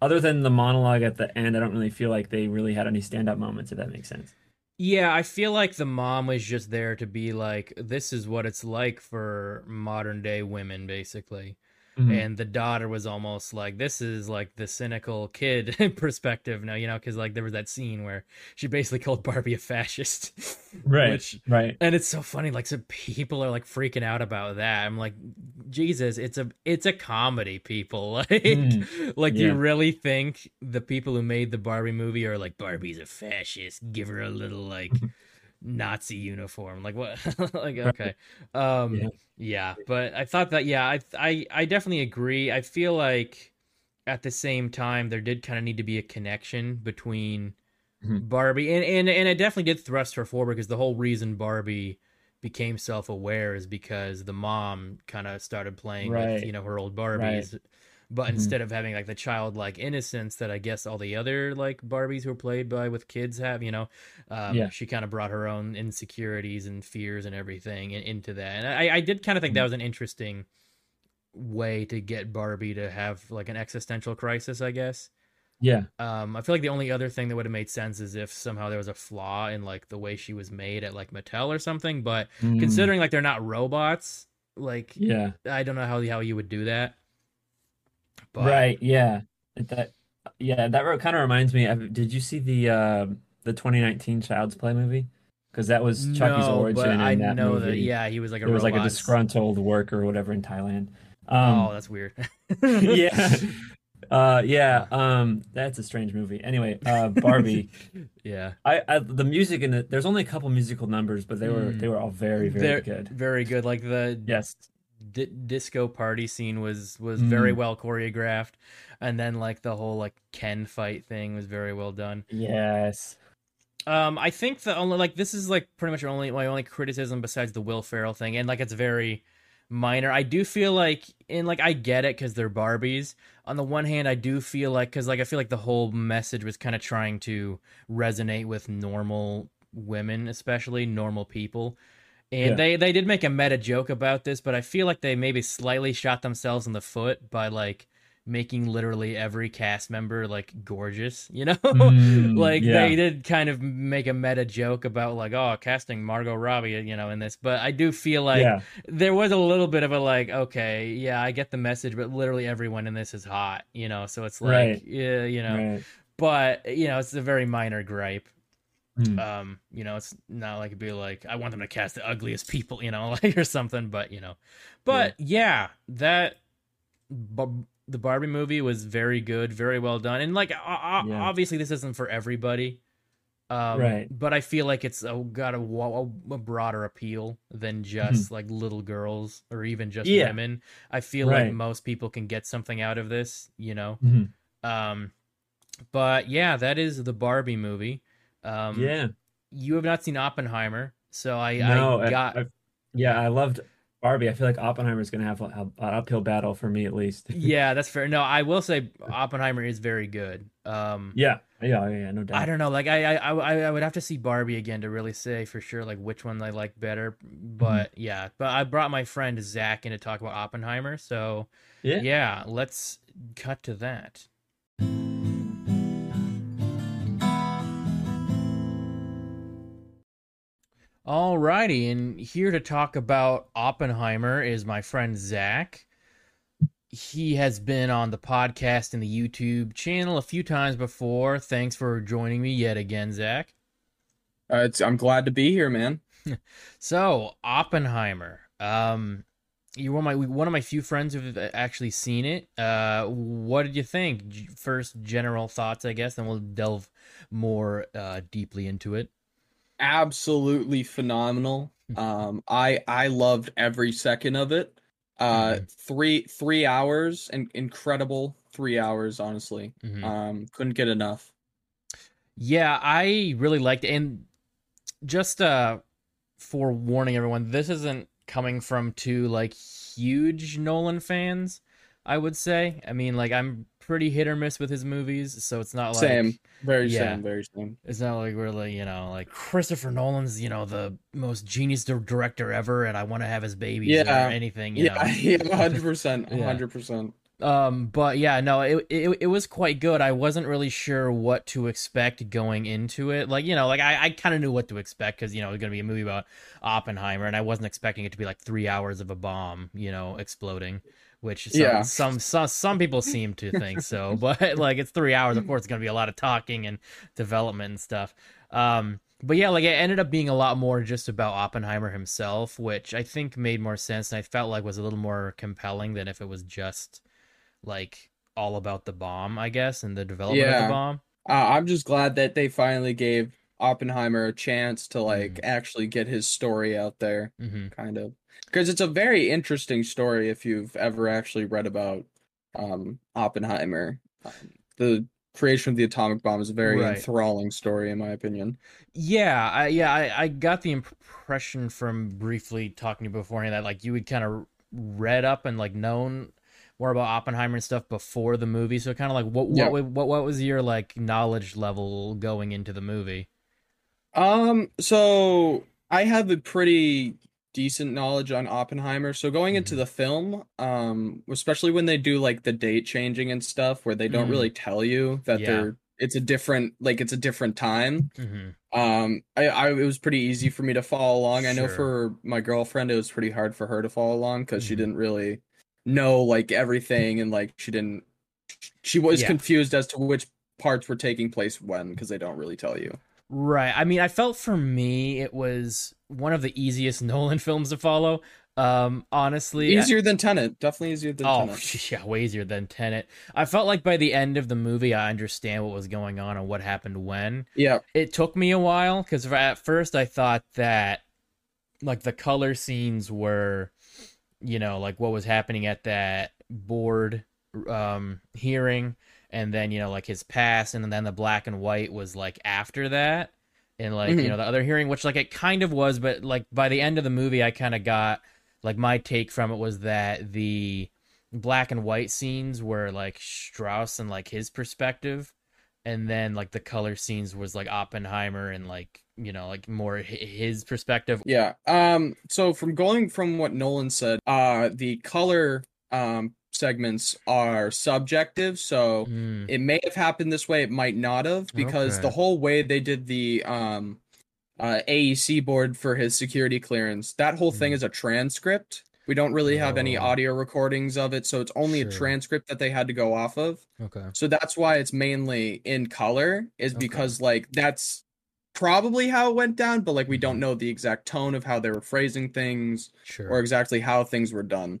other than the monologue at the end, I don't really feel like they really had any standout moments, if that makes sense. Yeah, I feel like the mom was just there to be like, this is what it's like for modern day women, basically. Mhm. and the daughter was almost like this is like the cynical kid perspective now you know because like there was that scene where she basically called barbie a fascist Right. which right. and it's so funny like so people are like freaking out about that i'm like jesus it's a it's a comedy people like Mm, like do yeah. you really think the people who made the barbie movie are like barbie's a fascist give her a little like nazi uniform like what like okay um Yeah. yeah, but I thought that yeah, I I I definitely agree. I feel like at the same time there did kind of need to be a connection between Mhm. Barbie and and and it definitely did thrust her forward because the whole reason Barbie became self-aware is because the mom kind of started playing with you know her old Barbies. But Mhm. instead of having like the childlike innocence that I guess all the other like Barbies who are played by with kids have, you know, um, Yeah. she kind of brought her own insecurities and fears and everything into that. And I, I did kind of think that Mhm. was an interesting way to get Barbie to have like an existential crisis, I guess. Yeah. Um, I feel like the only other thing that would have made sense is if somehow there was a flaw in like the way she was made at like Mattel or something. But Mm, considering like they're not robots, like Yeah. I don't know how how you would do that. But, Right, yeah. That yeah, that kind of reminds me of did you see the uh the 2019 Child's Play movie? Because that was Chucky's no, origin but I that know that yeah, he was like a There was like a disgruntled worker or whatever in Thailand. oh, Um that's weird. yeah. Uh yeah, um that's a strange movie. Anyway, uh Barbie. yeah. I, I the music in it there's only a couple musical numbers, but they were Mm. they were all very very They're good. Very good. Like the Yes. Di- disco party scene was was very Mm. well choreographed, and then like the whole like Ken fight thing was very well done. Yes. Um, I think the only like this is like pretty much only my only criticism besides the Will Ferrell thing, and like it's very minor. I do feel like, and like I get it because they're Barbies. On the one hand, I do feel like because like I feel like the whole message was kind of trying to resonate with normal women, especially normal people. And Yeah. they they did make a meta joke about this, but I feel like they maybe slightly shot themselves in the foot by like making literally every cast member like gorgeous, you know? Mm, like yeah. they did kind of make a meta joke about like oh casting Margot Robbie you know in this but I do feel like yeah. there was a little bit of a like okay yeah I get the message but literally everyone in this is hot you know so it's like Right. yeah you know Right. but you know it's a very minor gripe Hmm. Um, you know, it's not like it'd be like I want them to cast the ugliest people, you know, like or something. But you know, but yeah, that bu- the Barbie movie was very good, very well done, and like o- Yeah. obviously this isn't for everybody. Um, Right. But I feel like it's uh, got a, a broader appeal than just like little girls or even just Mm-hmm. Yeah. women. I feel like most people can get something out of this, you know. Mhm. Um, but yeah, that is the Barbie movie. Um, yeah. you have not seen Oppenheimer, so I, No, I got I- yeah, I loved Barbie. I feel like Oppenheimer is gonna have a- a- an uphill battle for me at least. yeah, that's fair. No, I will say Oppenheimer is very good. Um, yeah, yeah, yeah, no doubt. I don't know, like I, I, I, I would have to see Barbie again to really say for sure like which one I like better. But Mm-hmm. yeah, but I brought my friend Zach in to talk about Oppenheimer, so Yeah. yeah, let's cut to that. Alrighty, and here to talk about Oppenheimer is my friend Zach. He has been on the podcast and the YouTube channel a few times before. Thanks for joining me yet again, Zach. Uh, it's, I'm glad to be here, man. So, Oppenheimer. Um, you're one of my one of my few friends who've actually seen it. Uh, what did you think? First, general thoughts, I guess, then we'll delve more uh, deeply into it. Absolutely phenomenal. Um, I I loved every second of it. Uh, Mhm. three three hours and incredible three hours. Honestly, Mhm. um, couldn't get enough. Yeah, I really liked it. And just uh for warning everyone, this isn't coming from two like huge Nolan fans, I would say. I mean, like I'm pretty hit or miss with his movies, so it's not like Same, very yeah. same, very same. it's not like we're like, you know, like Christopher Nolan's, you know, the most genius director ever and I want to have his babies Yeah. or anything, you. Yeah, yeah, hundred percent, hundred percent. Um, but yeah, no, it, it it was quite good. I wasn't really sure what to expect going into it. Like, you know, like I, I kind of knew what to expect because you know it was gonna be a movie about Oppenheimer, and I wasn't expecting it to be like three hours of a bomb, you know, exploding. Which some, Yeah. some some some people seem to think so, but like it's three hours. Of course, it's gonna be a lot of talking and development and stuff. Um, but yeah, like it ended up being a lot more just about Oppenheimer himself, which I think made more sense and I felt like was a little more compelling than if it was just like all about the bomb, I guess, and the development of the bomb. Uh, I'm just glad that they finally gave Oppenheimer a chance to like actually get his story out there. hmm kind of because it's a very interesting story if you've ever actually read about um Oppenheimer. Um, the creation of the atomic bomb is a very Right. enthralling story in my opinion. Yeah, I, yeah, I, I got the impression from briefly talking to you beforehand that like you had kind of read up and like known more about Oppenheimer and stuff before the movie. So kind of like what what, Yeah. wa- what what was your like knowledge level going into the movie? Um so I have a pretty decent knowledge on Oppenheimer. So going into Mhm. the film, um especially when they do like the date changing and stuff where they don't Mhm. really tell you that Yeah. they're it's a different like it's a different time. hmm Um, I, I it was pretty easy for me to follow along. I know for my girlfriend, it was pretty hard for her to follow along because she Mhm. didn't really know like everything and like she didn't. She was Yeah. confused as to which parts were taking place when because they don't really tell you. Right. I mean, I felt for me it was one of the easiest Nolan films to follow. Um, honestly, I- Easier than Tenet, definitely easier than Oh, Tenet. yeah, way easier than Tenet. I felt like by the end of the movie, I understand what was going on and what happened when. Yeah, It took me a while because at first I thought that, like, the color scenes were, you know, like what was happening at that board um, hearing, and then you know, like his past, and then the black and white was like after that, and like you Mhm. know the other hearing, which like it kind of was, but like by the end of the movie, I kind of got like my take from it was that the black and white scenes were like Strauss and like his perspective and then like the color scenes was like Oppenheimer and like you know like more his perspective yeah. Um, so from going from what Nolan said, uh, the color um segments are subjective. So. Mm, it may have happened this way it might not have because Okay. the whole way they did the um uh AEC board for his security clearance that whole thing Mhm. is a transcript we don't really have any Oh. audio recordings of it so it's only Sure. a transcript that they had to go off of okay so that's why it's mainly in color is Okay. because like that's probably how it went down, but like we don't know the exact tone of how they were phrasing things Sure. or exactly how things were done.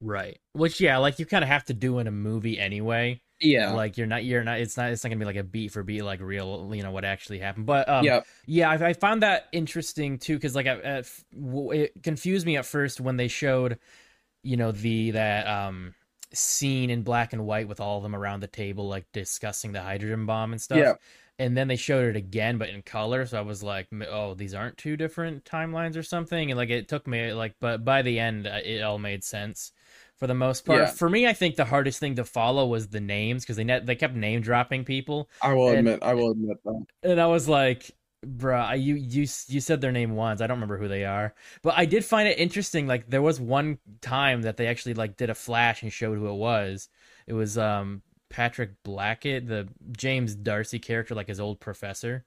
Right. Which yeah, like you kind of have to do in a movie anyway. Yeah. Like you're not you're not it's not it's not gonna be like a beat for beat like real you know what actually happened. But um, yeah. Yeah, I, I found that interesting too because like it confused me at first when they showed, you know, the that um scene in black and white with all of them around the table like discussing the hydrogen bomb and stuff. Yeah. And then they showed it again, but in color. So I was like, "Oh, these aren't two different timelines or something." And like, it took me like, but by the end, uh, it all made sense for the most part. Yeah. For me, I think the hardest thing to follow was the names because they net they kept name dropping people, I will and- admit I will admit that. and I was like, bruh, I- you you you said their name once. I don't remember who they are, but I did find it interesting. Like there was one time that they actually like did a flash and showed who it was. It was um Patrick Blackett, the James D'Arcy character, like his old professor.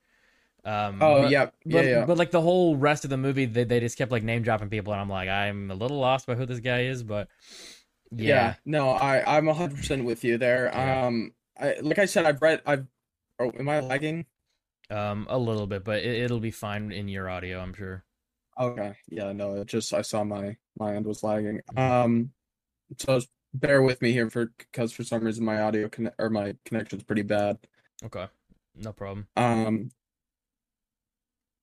Um, Oh but- yeah. Yeah, But, yeah. but like the whole rest of the movie, they, they just kept like name dropping people, and I'm like, I'm a little lost by who this guy is, but yeah. yeah, No, I I'm 100% with you there. Yeah. Um I like I said I've read I've Oh, am I lagging? um, a little bit, but it, it'll be fine in your audio, I'm sure. Okay. Yeah, no, it just I saw my my end was lagging. Um so bear with me here for because for some reason my audio conne- or my connection's pretty bad. Okay, no problem. Um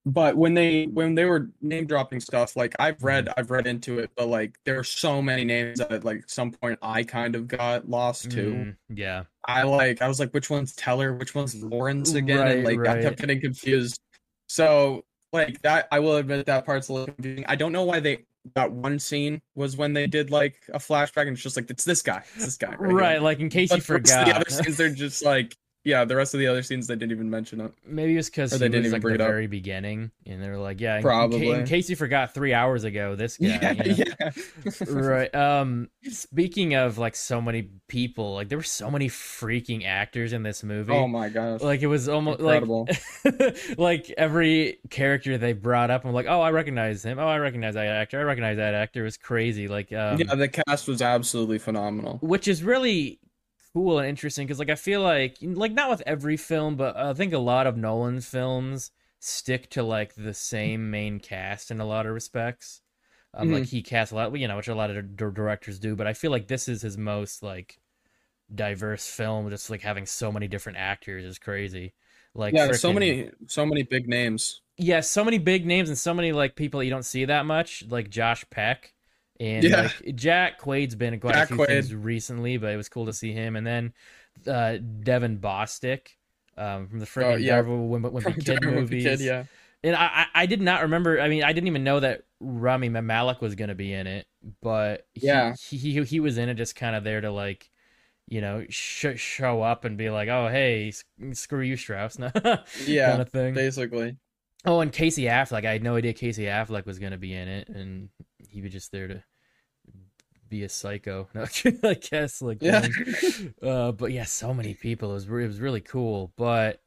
but when they when they were name dropping stuff, like I've read I've read into it, but like there are so many names that at like some point I kind of got lost too. Mm, yeah. I like I was like, which one's Teller, which one's Lawrence again? and Right, like I kept getting confused. So like that I will admit that part's a little confusing. I don't know why they that one scene was when they did like a flashback and it's just like it's this guy, it's this guy. Right. Right, like in case But you the rest of forgot. the other scenes they're just like yeah, the rest of the other scenes they didn't even mention it. Maybe it's because they didn't was even like bring the it up. very beginning, and they were like, "Yeah, in- Probably. in case you forgot, three hours ago, this guy." Yeah, you know? yeah. right. Um. Speaking of like so many people, like there were so many freaking actors in this movie. Oh my gosh. Like it was almost Incredible. like like every character they brought up, I'm like, oh, I recognize him. Oh, I recognize that actor. I recognize that actor. It was crazy. Like, um, yeah, the cast was absolutely phenomenal. which is really cool and interesting because like i feel like like not with every film but i think a lot of nolan's films stick to like the same main cast in a lot of respects. Um like he casts a lot you know which a lot of dir- directors do but i feel like this is his most like diverse film just like having so many different actors is crazy. Like yeah, so many so many big names. yeah, so many big names and so many like people you don't see that much, like Josh Peck and Yeah. like Jack Quaid's been in quite Jack a few things recently, but it was cool to see him. And then uh, Devon Bostick um, from the freaking Oh, yeah. Devil Wimpy, Wimpy Kid movies. Kid, yeah. And I, I did not remember. I mean, I didn't even know that Rami Malek was gonna be in it, but he, Yeah. he he, he was in it just kind of there to like. You know, sh- show up and be like, "Oh, hey, screw you, Strauss," Yeah, kind of thing. basically. Oh, and Casey Affleck. I had no idea Casey Affleck was going to be in it, and he was just there to be a psycho. I guess like Yeah. uh, but yeah, so many people. It was re- it was really cool. But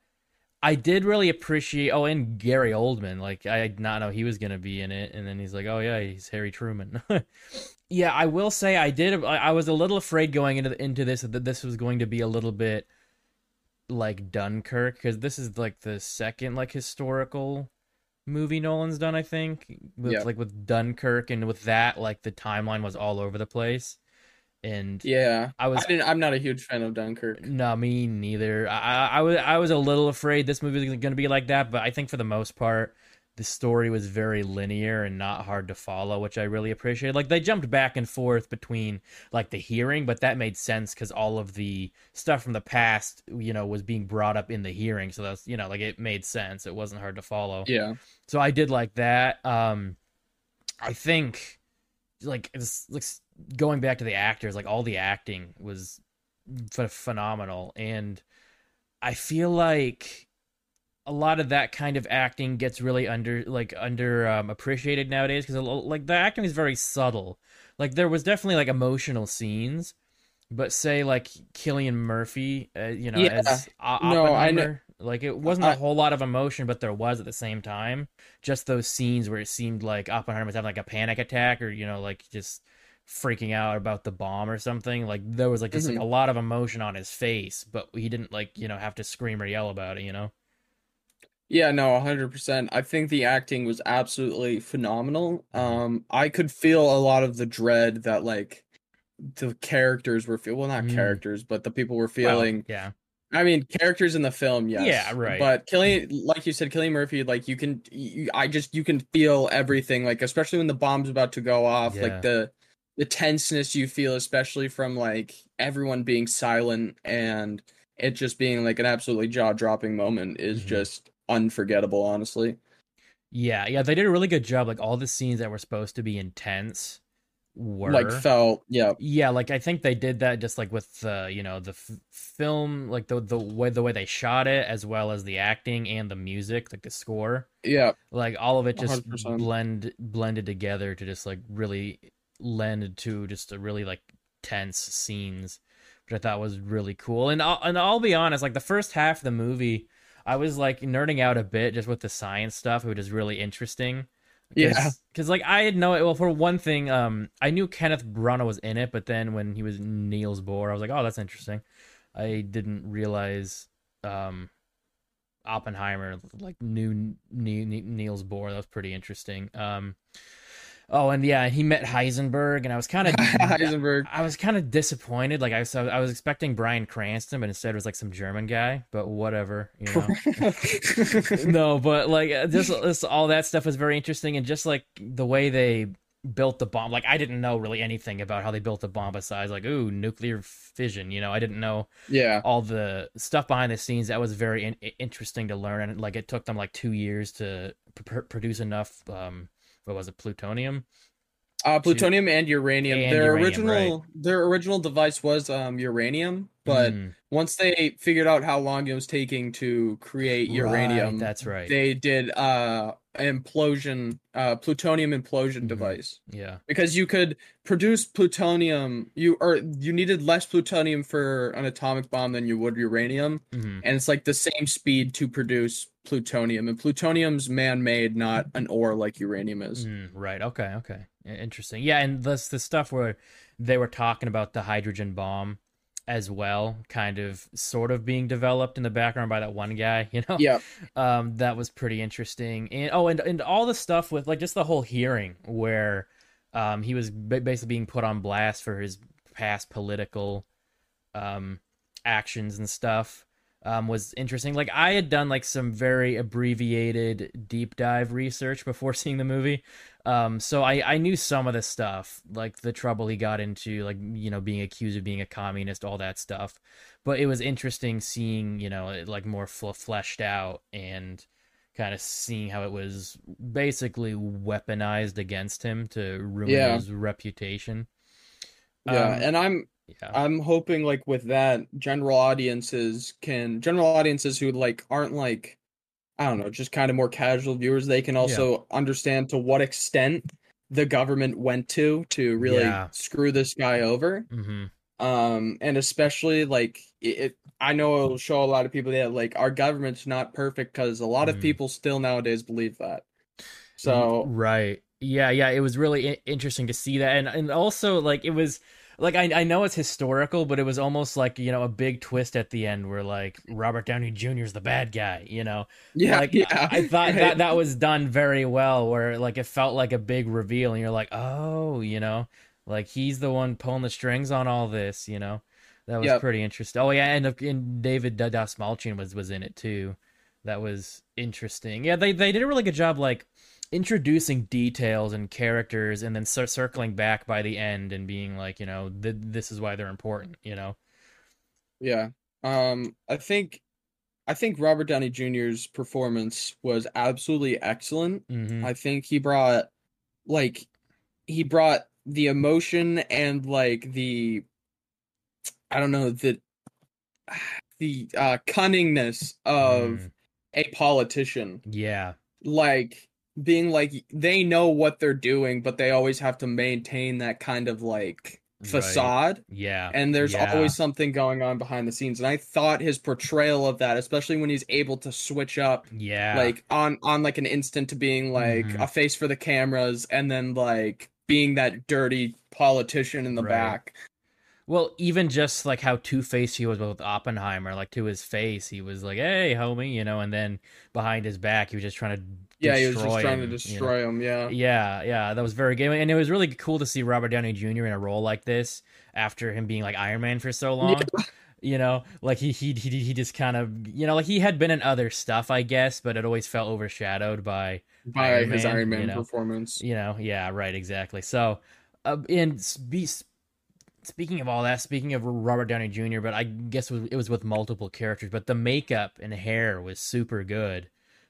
I did really appreciate. Oh, and Gary Oldman. Like I did not know he was going to be in it, and then he's like, oh yeah, he's Harry Truman. yeah, I will say I did. I I was a little afraid going into into this that this was going to be a little bit like Dunkirk because this is like the second like historical movie Nolan's done. I think with Yeah. like with Dunkirk and with that like the timeline was all over the place, and Yeah. I was I didn't I'm not a huge fan of Dunkirk. no, me neither. I, I, I was I was a little afraid this movie was going to be like that, but I think for the most part, the story was very linear and not hard to follow, which I really appreciated. Like they jumped back and forth between like the hearing, but that made sense because all of the stuff from the past, you know, was being brought up in the hearing. So that's you know, like it made sense. It wasn't hard to follow. Yeah. So I did like that. Um, I think like it's like going back to the actors, like all the acting was ph- phenomenal, and I feel like a lot of that kind of acting gets really under like under um, appreciated nowadays because like the acting is very subtle. Like there was definitely like emotional scenes, but say like Cillian Murphy, uh, you know, Yeah. as O- No, I know- Oppenheimer, like it wasn't a whole lot of emotion, but there was at the same time. Just those scenes where it seemed like Oppenheimer was having like a panic attack, or you know, like just freaking out about the bomb or something. Like there was like just like Mhm. a lot of emotion on his face, but he didn't like you know have to scream or yell about it. You know. Yeah, no, 100%. I think the acting was absolutely phenomenal. Um, I could feel a lot of the dread that like the characters were feel well, not Mm. characters, but the people were Well, feeling. yeah. I mean, characters in the film, yes. Yeah, right. But Cillian, like you said, Cillian Murphy, like you can, you, I just you can feel everything, like especially when the bomb's about to go off, Yeah. like the the tenseness you feel, especially from like everyone being silent and it just being like an absolutely jaw dropping moment, is Mhm. just unforgettable. Honestly, Yeah, yeah, they did a really good job. Like all the scenes that were supposed to be intense were like felt, yeah, yeah, like I think they did that just like with the you know the f- film, like the the way the way they shot it, as well as the acting and the music, like the score, yeah, like all of it just 100%. blend blended together to just like really lend to just a really like tense scenes, which I thought was really cool. And I'll, and I'll be honest, like the first half of the movie, I was like nerding out a bit just with the science stuff, which is really interesting. Yeah. because like I had no well for one thing, um, I knew Kenneth Branagh was in it, but then when he was Niels Bohr, I was like, oh, that's interesting. I didn't realize, um, Oppenheimer like Ni- Niels Bohr. That was pretty interesting. Um, oh, and yeah, he met Heisenberg, and I was kind of Heisenberg. I was kind of disappointed. Like I was, I was expecting Bryan Cranston, but instead it was like some German guy. But whatever, you know. no, but like uh, just, just all that stuff was very interesting, and just like the way they built the bomb. Like I didn't know really anything about how they built the bomb besides like ooh nuclear fission. You know, I didn't know yeah, all the stuff behind the scenes. That was very in- interesting to learn, and like it took them like two years to pr- produce enough. Um, what was it, plutonium? Uh, plutonium and uranium. And their uranium, original, their original device was um uranium, but Mm, once they figured out how long it was taking to create right, uranium, that's right. they did uh implosion, uh plutonium implosion Mhm. device. yeah. Because you could produce plutonium, you or you needed less plutonium for an atomic bomb than you would uranium, hmm and it's like the same speed to produce plutonium. And plutonium's man-made, not an ore like uranium is. Mm, right. Okay. Okay. Interesting. Yeah, and this the stuff where they were talking about the hydrogen bomb as well, kind of sort of being developed in the background by that one guy, you know. Yeah, Um, that was pretty interesting. And oh, and and all the stuff with like just the whole hearing where um he was basically being put on blast for his past political um actions and stuff um was interesting. Like I had done like some very abbreviated deep dive research before seeing the movie. Um so I I knew some of the stuff, like the trouble he got into, like you know, being accused of being a communist, all that stuff. But it was interesting seeing, you know, it like more fl- fleshed out and kind of seeing how it was basically weaponized against him to ruin Yeah. his reputation. yeah, Um, and I'm yeah. I'm hoping like with that general audiences can general audiences who like aren't like I don't know, just kind of more casual viewers, they can also understand to what extent the government went to to really Yeah. screw this guy over. hmm Um and especially like it, it I know it'll show a lot of people that like our government's not perfect because a lot of Mhm. people still nowadays believe that. So right yeah yeah it was really I- interesting to see that and and also like it was like I, I know it's historical but it was almost like you know a big twist at the end where like robert downey jr is the bad guy you know yeah, like yeah. I, I thought right. that that was done very well where like it felt like a big reveal and you're like oh you know like he's the one pulling the strings on all this you know that was Yep. pretty interesting oh yeah and, and david Dastmalchian was was in it too that was interesting yeah they they did a really good job like introducing details and characters and then cir- circling back by the end and being like you know th- this is why they're important you know Yeah. Um, I think I think Robert Downey Jr.'s performance was absolutely excellent. hmm I think he brought like he brought the emotion and like the I don't know the the uh cunningness of Mm. a politician. yeah Like being like they know what they're doing, but they always have to maintain that kind of like Right. facade yeah and there's yeah. always something going on behind the scenes and i thought his portrayal of that especially when he's able to switch up yeah like on on like an instant to being like Mhm. a face for the cameras and then like being that dirty politician in the Right. back Well, even just like how two faced he was with Oppenheimer, like to his face, he was like, "Hey, homie," you know, and then behind his back, he was just trying to Yeah, he was just destroy trying to him, you know? destroy him. Yeah. Yeah, yeah, that was very good, and it was really cool to see Robert Downey Jr. in a role like this after him being like Iron Man for so long. You know, like he he he he just kind of you know like he had been in other stuff, I guess, but it always felt overshadowed by By Iron his Man, Iron Man you know. performance. you know yeah right exactly so uh, and spe- speaking of all that speaking of robert downey jr but i guess it was with multiple characters but the makeup and hair was super good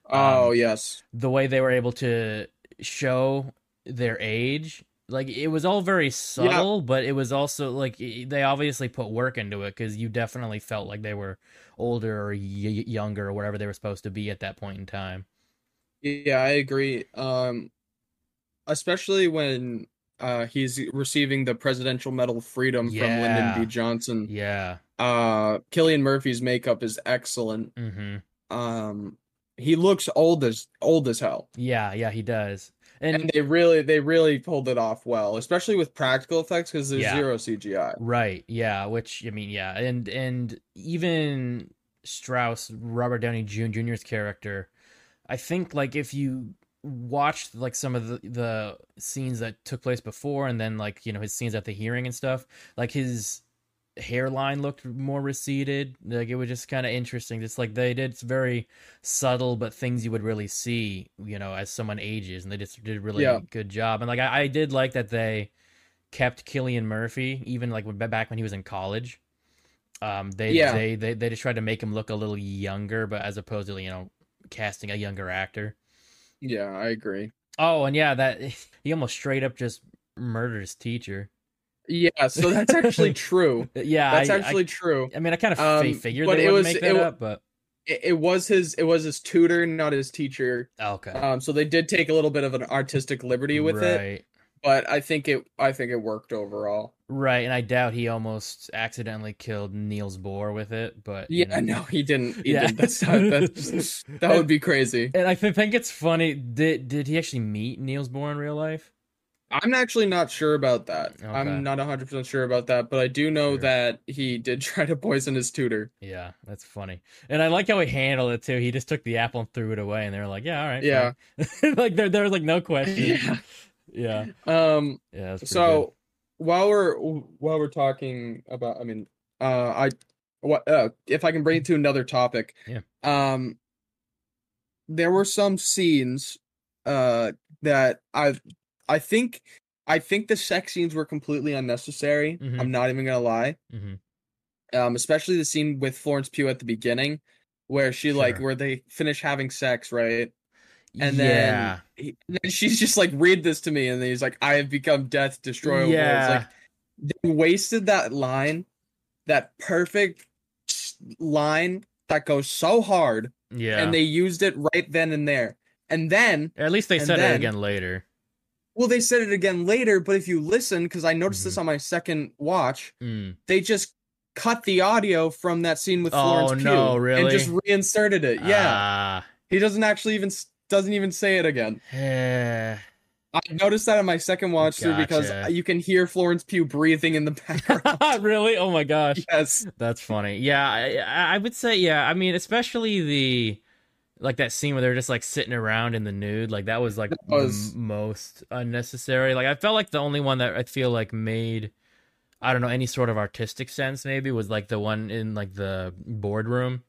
Oh Um, yes. the way they were able to show their age like it was all very subtle but it was also like they obviously put work into it because you definitely felt like they were older or y- younger or whatever they were supposed to be at that point in time Yeah, I agree. Um, especially when uh he's receiving the Presidential Medal of Freedom from Lyndon B. Johnson. yeah Uh, Cillian Murphy's makeup is excellent. mm-hmm Um, he looks old as old as hell, yeah yeah he does and and they really they really pulled it off well, especially with practical effects because there's Yeah. zero CGI. Right. Yeah. Which I mean, yeah, and and even Strauss, Robert Downey Jr.'s character, I think like if you watched like some of the the scenes that took place before, and then like you know his scenes at the hearing and stuff, like his hairline looked more receded. Like it was just kind of interesting. Just like they did, it's very subtle, but things you would really see, you know, as someone ages, and they just did a really Yeah. good job. And like I, I did like that they kept Cillian Murphy, even like when- back when he was in college. Um, they, Yeah. they they they just tried to make him look a little younger, but as opposed to you know casting a younger actor. Yeah, I agree. Oh, and yeah, that he almost straight up just murdered his teacher. Yeah, so that's actually true. Yeah, That's I, actually true. I, I mean, I kind of Um, figured but they it would was- make it that wa- up, but It, it was his it was his tutor, not his teacher. okay, Um, so they did take a little bit of an artistic liberty with it, but I think it I think it worked overall. Right, and I doubt he almost accidentally killed Niels Bohr with it, but you Yeah, know. no, he didn't. He Yeah. didn't. That's that's, that would be crazy. And I think it's funny. Did did he actually meet Niels Bohr in real life? I'm actually not sure about that. Okay. I'm not 100 percent sure about that, but I do know Sure. that he did try to poison his tutor. Yeah, that's funny. And I like how he handled it too. He just took the apple and threw it away, and they were like, "Yeah, all right." Yeah. like there there was like no question. Yeah. Yeah, Um. yeah. So while we're while we're talking about, I mean, uh, I what uh, if I can bring it to another topic. Yeah. Um. There were some scenes, uh, that I, I think, I think the sex scenes were completely unnecessary. Mhm. I'm not even gonna lie. Mhm. Um, especially the scene with Florence Pugh at the beginning, where she like where they finish having sex, right? And yeah, then, he, and then she's just like, read this to me. And then he's like, I have become death, destroyer. of worlds." yeah, Like, they wasted that line, that perfect line that goes so hard, yeah. and they used it right then and there. And then, At least they said it again later. Well, they said it again later, but if you listen, because I noticed Mm-hmm. this on my second watch, Mm. they just cut the audio from that scene with Oh, Florence Pugh no, and just reinserted it. Yeah, Ah. he doesn't actually even doesn't even say it again. I noticed that on my second watch through because you can hear Florence Pugh breathing in the background. really? Oh my gosh. yes. That's funny. Yeah, I I would say yeah. I mean, especially the like that scene where they're just like sitting around in the nude. Like that was like That was- the m- most unnecessary. Like I felt like the only one that I feel like made I don't know any sort of artistic sense maybe was like the one in like the boardroom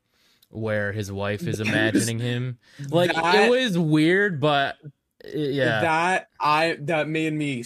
where his wife is imagining him. Like That- it was weird, but uh, yeah. That I that made me.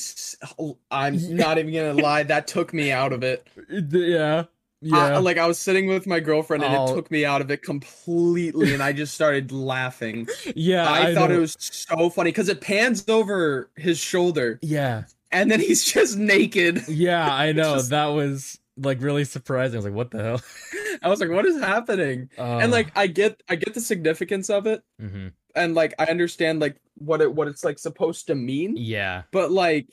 i'm not even gonna lie. That took me out of it. yeah. Yeah. I- like I was sitting with my girlfriend and Oh. it took me out of it completely, and I just started laughing. yeah. I, thought know. it was so funny because it pans over his shoulder, Yeah. and then he's just naked. Yeah, I know. just- That was like really surprising. I was like, what the hell? I was like, "What is happening?" Uh, and like, I get, I get the significance of it, mhm. and like, I understand like what it, what it's like supposed to mean. yeah, but like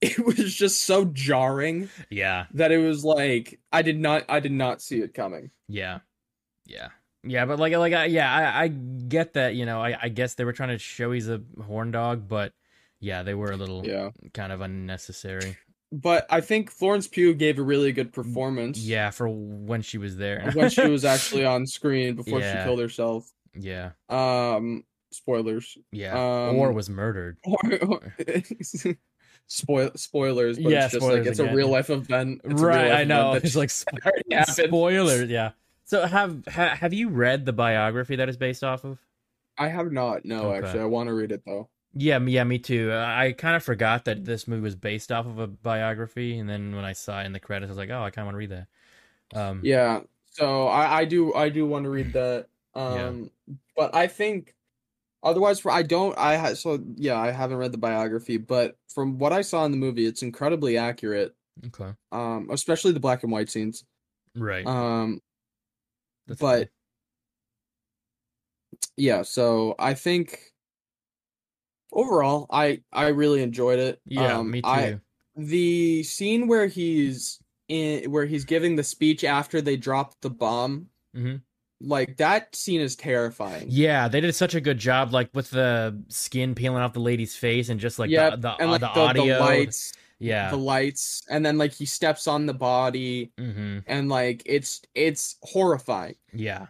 it was just so jarring yeah, that it was like I did not I did not see it coming. yeah, yeah, yeah. But like, like, I, yeah, I, I get that. You know, I, I guess they were trying to show he's a horn dog, but yeah, they were a little Yeah. kind of unnecessary. but I think Florence Pugh gave a really good performance. Yeah, for when she was there. when she was actually on screen before Yeah. she killed herself. yeah, Um, spoilers. yeah, Um, or was murdered. Spoil spoilers, but Yeah, it's just like it's a again. real life event. It's right, life I know. event It's like just spoilers. Yeah. So have ha, have you read the biography that is based off of? I have not. No, Okay. actually, I want to read it though. Yeah, yeah, me too. I, I kind of forgot that this movie was based off of a biography, and then when I saw it in the credits, I was like, oh, I kind of want to read that. Um, Yeah. So I I do I do want to read that. Yeah. Um, but I think otherwise for I don't I ha- so yeah I haven't read the biography, but from what I saw in the movie, it's incredibly accurate. Okay. Um, especially the black and white scenes. Right. Um, That's but yeah, so I think overall I I really enjoyed it. yeah, um, me too. I the scene where he's in where he's giving the speech after they dropped the bomb, Mhm. Like that scene is terrifying. Yeah, they did such a good job, like with the skin peeling off the lady's face, and just like Yep, the the, and uh, like the the, the audio. lights, yeah. the lights, and then like he steps on the body, hmm and like it's it's horrifying. Yeah.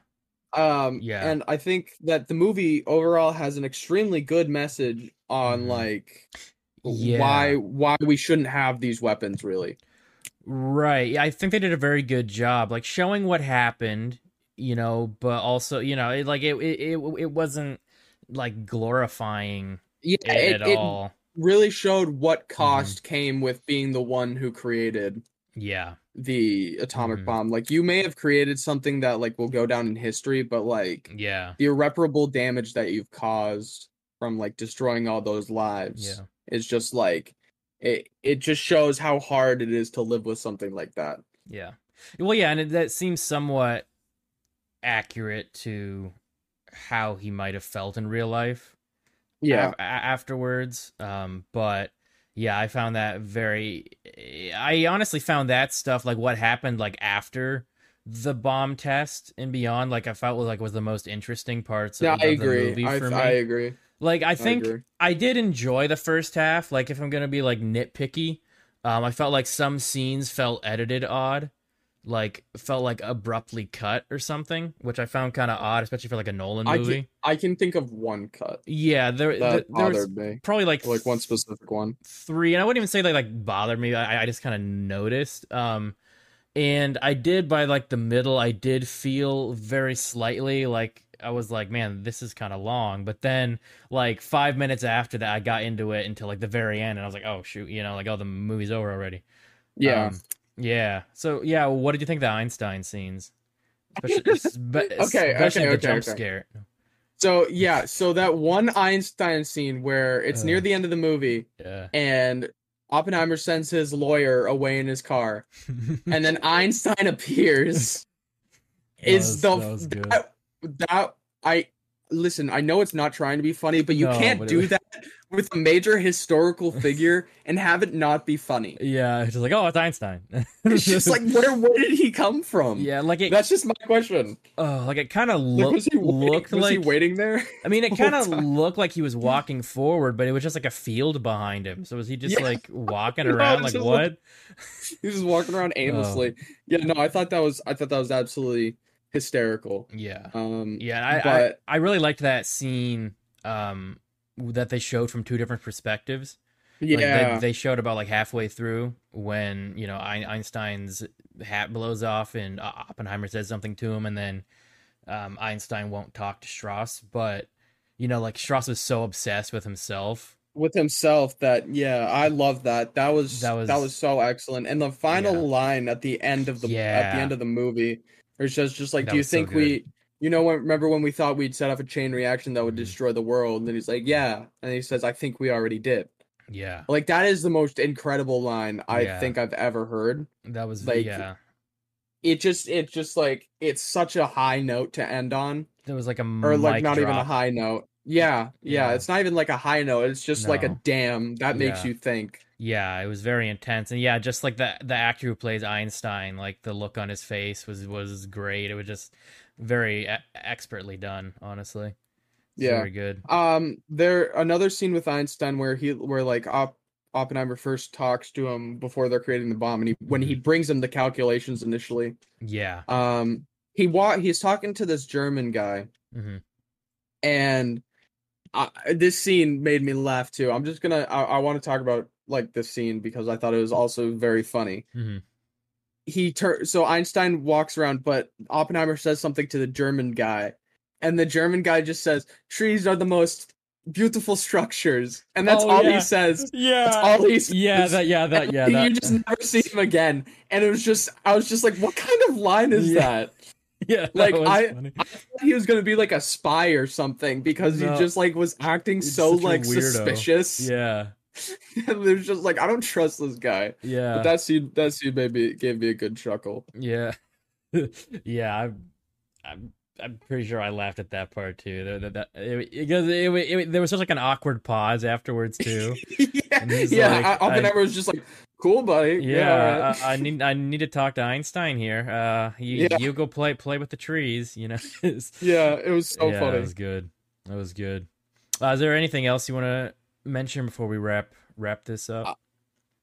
Um, Yeah. and I think that the movie overall has an extremely good message on Mhm. like Yeah. why why we shouldn't have these weapons really. Right. Yeah, I think they did a very good job, like showing what happened, you know, but also, you know, it, like it it it, it wasn't like glorifying Yeah, it, it, at it all. really showed what Mm-hmm. cost came with being the one who created Yeah. the atomic Mhm. bomb. Like you may have created something that like will go down in history, but like Yeah. the irreparable damage that you've caused from like destroying all those lives Yeah. is just like it it just shows how hard it is to live with something like that. Yeah. Well, yeah, and it, that seems somewhat accurate to how he might have felt in real life. Yeah. a- afterwards. Um, but yeah, I found that very. I honestly found that stuff like what happened like after the bomb test and beyond. Like I felt was like was the most interesting parts. Yeah, of, I of the agree. movie I. I agree. like I think agree. I did enjoy the first half. Like if I'm gonna be like nitpicky, um, I felt like some scenes felt edited odd, like felt like abruptly cut or something, which I found kind of odd, especially for like a Nolan I movie. can, I can think of one cut Yeah, there, that there was me. probably like Like one specific one. three, and I wouldn't even say they like bothered me. I, I just kind of noticed. Um, and I did by like the middle, I did feel very slightly like I was like, man, this is kind of long. But then like five minutes after that, I got into it until like the very end, and I was like, oh shoot, you know, like oh the movie's over already. Yeah. Um, yeah. So yeah, what did you think of the Einstein scenes? Especially, spe- Okay, especially okay, the okay, jump okay. scare. So yeah, so that one Einstein scene where it's near Uh. the end of the movie Yeah. and Oppenheimer sends his lawyer away in his car and then Einstein appears is the that that, that I listen, I know it's not trying to be funny, but you No, can't but do was- that with a major historical figure and have it not be funny. Yeah, it's just like, oh, it's Einstein. It's just like where where did he come from? yeah, like it. That's just my question. Oh, like it kind of Like, looked was like. he waiting there? I mean, it kind of looked like he was walking forward, but it was just like a field behind him. So was he just Yeah. like walking around? it's like what? like- was just walking around Oh. aimlessly. Yeah, no, I thought that was I thought that was absolutely hysterical. Yeah, Um yeah. I, but- I I really liked that scene. Um, that they showed from two different perspectives. Like, yeah. they, they showed about like halfway through when you know Einstein's hat blows off and uh, Oppenheimer says something to him, and then um, Einstein won't talk to Strauss. But you know, like Strauss was so obsessed with himself. with himself that yeah i love that that was That was, that was- so excellent and the final Yeah. line at the end of the at the end of the movie it's just just like That do you was so think we you know when, remember when we thought we'd set off a chain reaction that would Mhm. destroy the world? And then he's like yeah. And he says i think we already did. Yeah, like that is the most incredible line i Yeah. think i've ever heard. That was Like, yeah. it just it just like it's such a high note to end on. There was like a or like not even a high note yeah, yeah Yeah. it's not even like a high note it's just like a damn that makes Yeah. you think Yeah, it was very intense, and yeah, just like the the actor who plays Einstein, like the look on his face was was great. It was just very expertly done, honestly. It's Yeah. very good. Um, there another scene with Einstein where he where like op, Oppenheimer first talks to him before they're creating the bomb, and he when he brings him the calculations initially, Yeah. um, he wa- he's talking to this German guy, mm-hmm. and I, this scene made me laugh too. I'm just gonna I, I want to talk about like this scene because I thought it was also very funny. hmm He tur- so Einstein walks around, but Oppenheimer says something to the German guy, and the German guy just says, "Trees are the most beautiful structures," and that's Oh, all yeah. he says. Yeah. That's all he says. yeah. That. Yeah. That. Yeah. you That. just never see him again, and it was just I was just like, "What kind of line is Yeah. that?" Yeah. like, I-. I thought he was gonna be like a spy or something because No. he just like was acting so like suspicious. Yeah. and there's just like I don't trust this guy. Yeah. But that scene that scene made me gave me a good chuckle. Yeah, yeah. I'm, I'm, I'm pretty sure I laughed at that part too. That, that, it, because it, it, it- there was such like an awkward pause afterwards too. yeah, yeah. like, I, I- was just like, "Cool, buddy." Yeah, Yeah, right. I, I need I need to talk to Einstein here. Uh, you Yeah. you go play play with the trees. You know. Yeah. It was so yeah, funny. That was good. That was good. Uh, is there anything else you want to mention before we wrap wrap this up?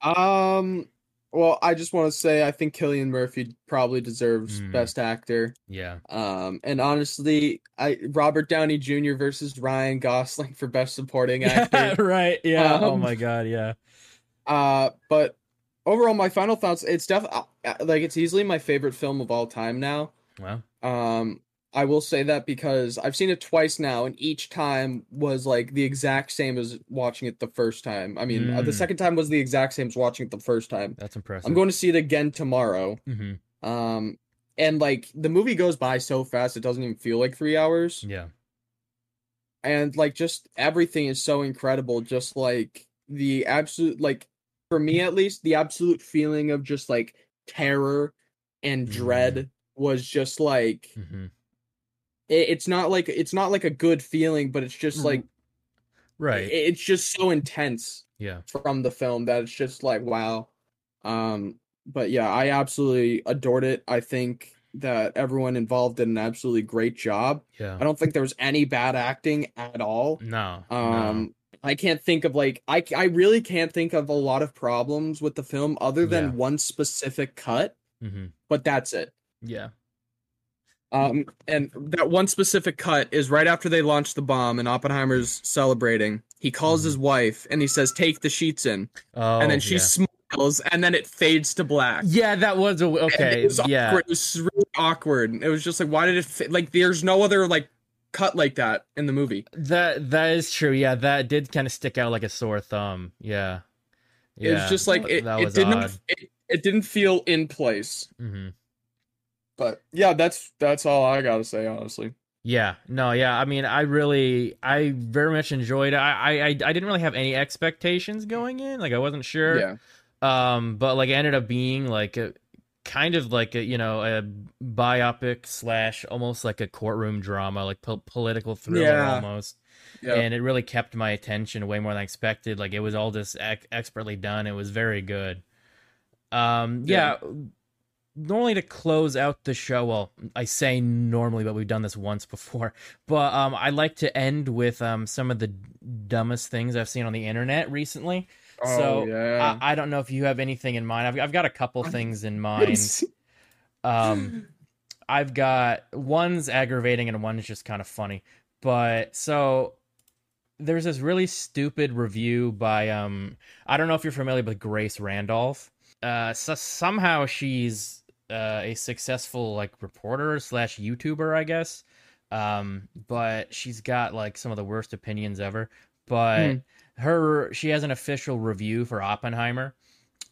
Um. Well, I just want to say I think Cillian Murphy probably deserves Mm. Best Actor. yeah. Um, and honestly, I Robert Downey Jr. versus Ryan Gosling for Best Supporting Actor. right. Yeah. oh Um, my god. Yeah. uh, but overall, my final thoughts. It's definitely like it's easily my favorite film of all time now. Well. Um, I will say that because I've seen it twice now, and each time was like the exact same as watching it the first time. I mean, uh, the Mm. second time was the exact same as watching it the first time. That's impressive. I'm going to see it again tomorrow. hmm Um, and like the movie goes by so fast, it doesn't even feel like three hours. Yeah. And like just everything is so incredible. Just like the absolute, like for me at least, the absolute feeling of just like terror and dread was just like hmm it, it's not like it's not like a good feeling, but it's just like Right. it- it's just so intense yeah. from the film that it's just like wow. Um, but yeah, I absolutely adored it. I think that everyone involved did an absolutely great job. Yeah. I don't think there was any bad acting at all. No. Um, I can't think of like I I really can't think of a lot of problems with the film other than Yeah. one specific cut, no. hmm but that's it. Yeah. Um, and that one specific cut is right after they launch the bomb and Oppenheimer's celebrating. He calls his wife and he says, "Take the sheets in," Oh. and then she yeah. smiles, and then it fades to black. Yeah, that was a okay. it was Yeah. awkward. It was really awkward. It was just like, why did it fit? Like, there's no other like cut like that in the movie. That that is true. Yeah, that did kind of stick out like a sore thumb. Yeah. It was just like it. It didn't. It, it didn't feel in place. hmm But yeah, that's that's all I gotta say, honestly. Yeah. No. Yeah. I mean, I really, I very much enjoyed. it. I, I, I didn't really have any expectations going in. Like, I wasn't sure. Yeah. Um, but like, it ended up being like a kind of like a you know a biopic slash almost like a courtroom drama, like po- political thriller Yeah. almost. Yeah. and it really kept my attention way more than I expected. Like it was all just ex- expertly done. It was very good. Um, yeah. Normally to close out the show, well, I say normally, but we've done this once before. But um, I like to end with um some of the dumbest things I've seen on the internet recently. Oh so yeah. I, I don't know if you have anything in mind. I've I've got a couple things in mind. Um, I've got one's aggravating and one's just kind of funny. But so there's this really stupid review by um I don't know if you're familiar with Grace Randolph. Uh, so somehow she's uh, a successful like reporter slash YouTuber, I guess. Um, but she's got like some of the worst opinions ever. But Hmm. her she has an official review for Oppenheimer,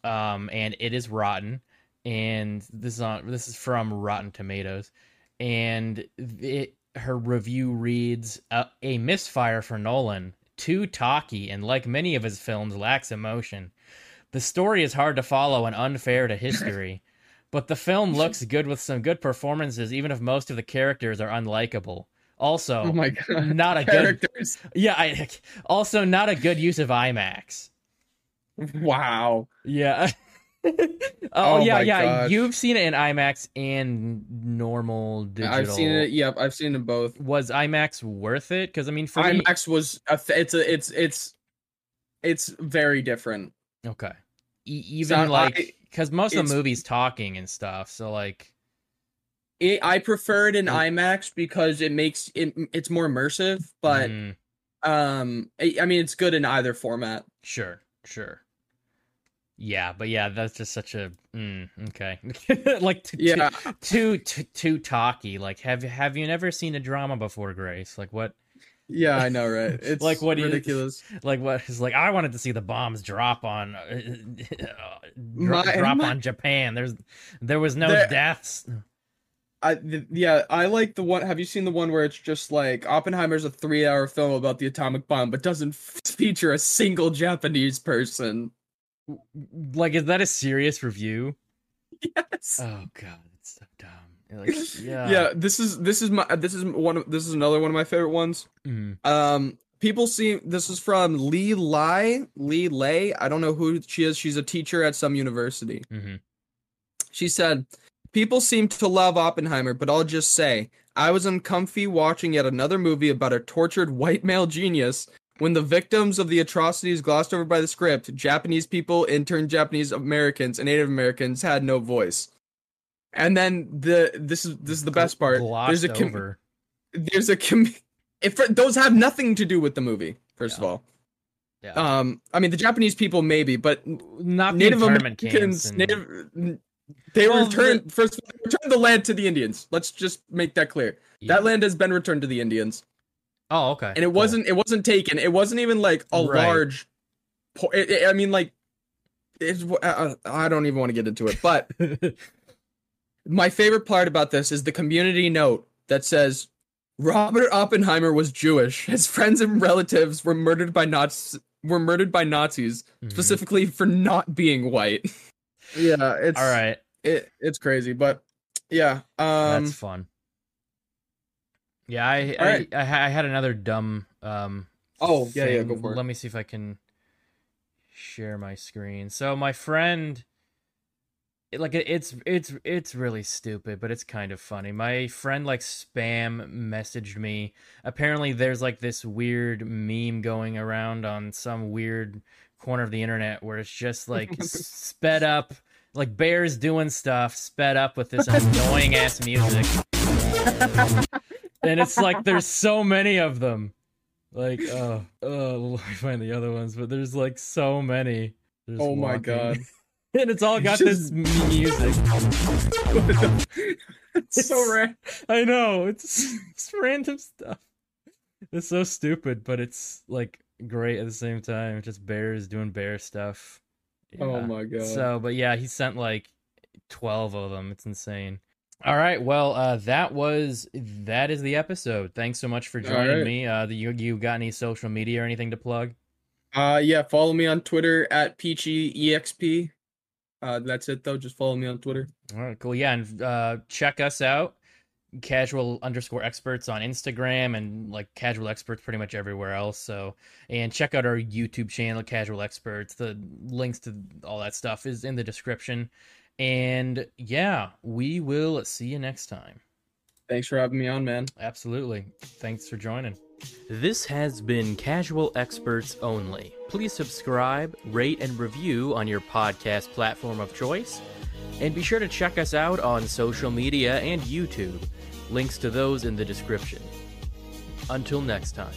um, and it is rotten. And this is on this is from Rotten Tomatoes, and it her review reads uh, a misfire for Nolan, too talky, and like many of his films, lacks emotion. The story is hard to follow and unfair to history, but the film looks good with some good performances, even if most of the characters are unlikable. Also, oh my god. not a good yeah. I, also, not a good use of IMAX. Wow. Yeah. oh, Oh yeah, yeah. gosh. You've seen it in IMAX and normal digital. I've seen it. Yep, I've seen it both. Was IMAX worth it? Because I mean, for me, IMAX was a th- it's a it's it's it's very different. Okay. E- even Sound- like I- because most of the movies talking and stuff. So like, It, I prefer it in. IMAX because it makes it it's more immersive. But mm, um, I, I mean, it's good in either format. sure, sure. Yeah, but yeah, that's just such a mm, okay. like t- t- Yeah, too too too talky. Like, have have you never seen a drama before, Grace? Like what? Yeah, I know, right? It's Like, what do you- ridiculous. Like what is like? I wanted to see the bombs drop on uh, dro- My- drop my- on Japan. There's there was no There- deaths. I th- yeah, I like the one. Have you seen the one where it's just like Oppenheimer's a three-hour film about the atomic bomb, but doesn't f- feature a single Japanese person? Like, is that a serious review? Yes. Oh god, it's so dumb. Like, yeah. yeah, this is this is my this is one of this is another one of my favorite ones. Mm, Um, people see this is from Lee Lai Lee Lay. I don't know who she is. She's a teacher at some university. mhm. She said, People seem to love Oppenheimer, but I'll just say, I was uncomfy watching yet another movie about a tortured white male genius when the victims of the atrocities glossed over by the script, Japanese people, intern Japanese Americans, and Native Americans had no voice. And then the this is this is the best part. Glossed There's a com- over. there's a com- if those have nothing to do with the movie. First of all, Yeah. um, I mean the Japanese people maybe, but Not Native Americans, and- Native, they Well, returned first. They returned the land to the Indians. Let's just make that clear. Yeah. That land has been returned to the Indians, Oh, okay. and it wasn't. It wasn't taken. It wasn't even like a Right. large. Po- it, it- I mean, like, it's. Uh, I don't even want to get into it. But. my favorite part about this is the community note that says Robert Oppenheimer was Jewish. His friends and relatives were murdered by Nazis. Were murdered by Nazis Mhm. specifically for not being white. yeah, it's All right. it it's crazy, but yeah. Um That's fun. Yeah, I I, right. I, I had another dumb um Oh, yeah, yeah, go for it. Let me see if I can share my screen. So my friend it- like it's it's it's really stupid, but it's kind of funny. My friend like spam messaged me. Apparently there's like this weird meme going around on some weird corner of the internet where it's just like sped up like bears doing stuff sped up with this annoying ass music. and it's like there's so many of them. Like, oh, oh, let me find the other ones, but there's like so many. They're Oh my walking. god. and it's all got this music. it's so random. I know it's, it's random stuff. It's so stupid, but it's like great at the same time. Just bears doing bear stuff. Oh my god. So, but yeah, he sent like 12 of them. It's insane. All right. Well, uh, that was that is the episode. Thanks so much for joining right. me. Uh, you you got any social media or anything to plug? Uh yeah, follow me on Twitter at peachyexp. Uh that's it though. Just follow me on Twitter. All right, cool. Yeah, and uh, check us out, casual underscore experts on Instagram and like casual experts pretty much everywhere else. So, and check out our YouTube channel, Casual Experts. The links to all that stuff is in the description. And yeah, we will see you next time. Thanks for having me on, man. Absolutely. Thanks for joining. This has been Casual Experts Only. Please subscribe, rate, and review on your podcast platform of choice. And be sure to check us out on social media and YouTube. Links to those in the description. Until next time.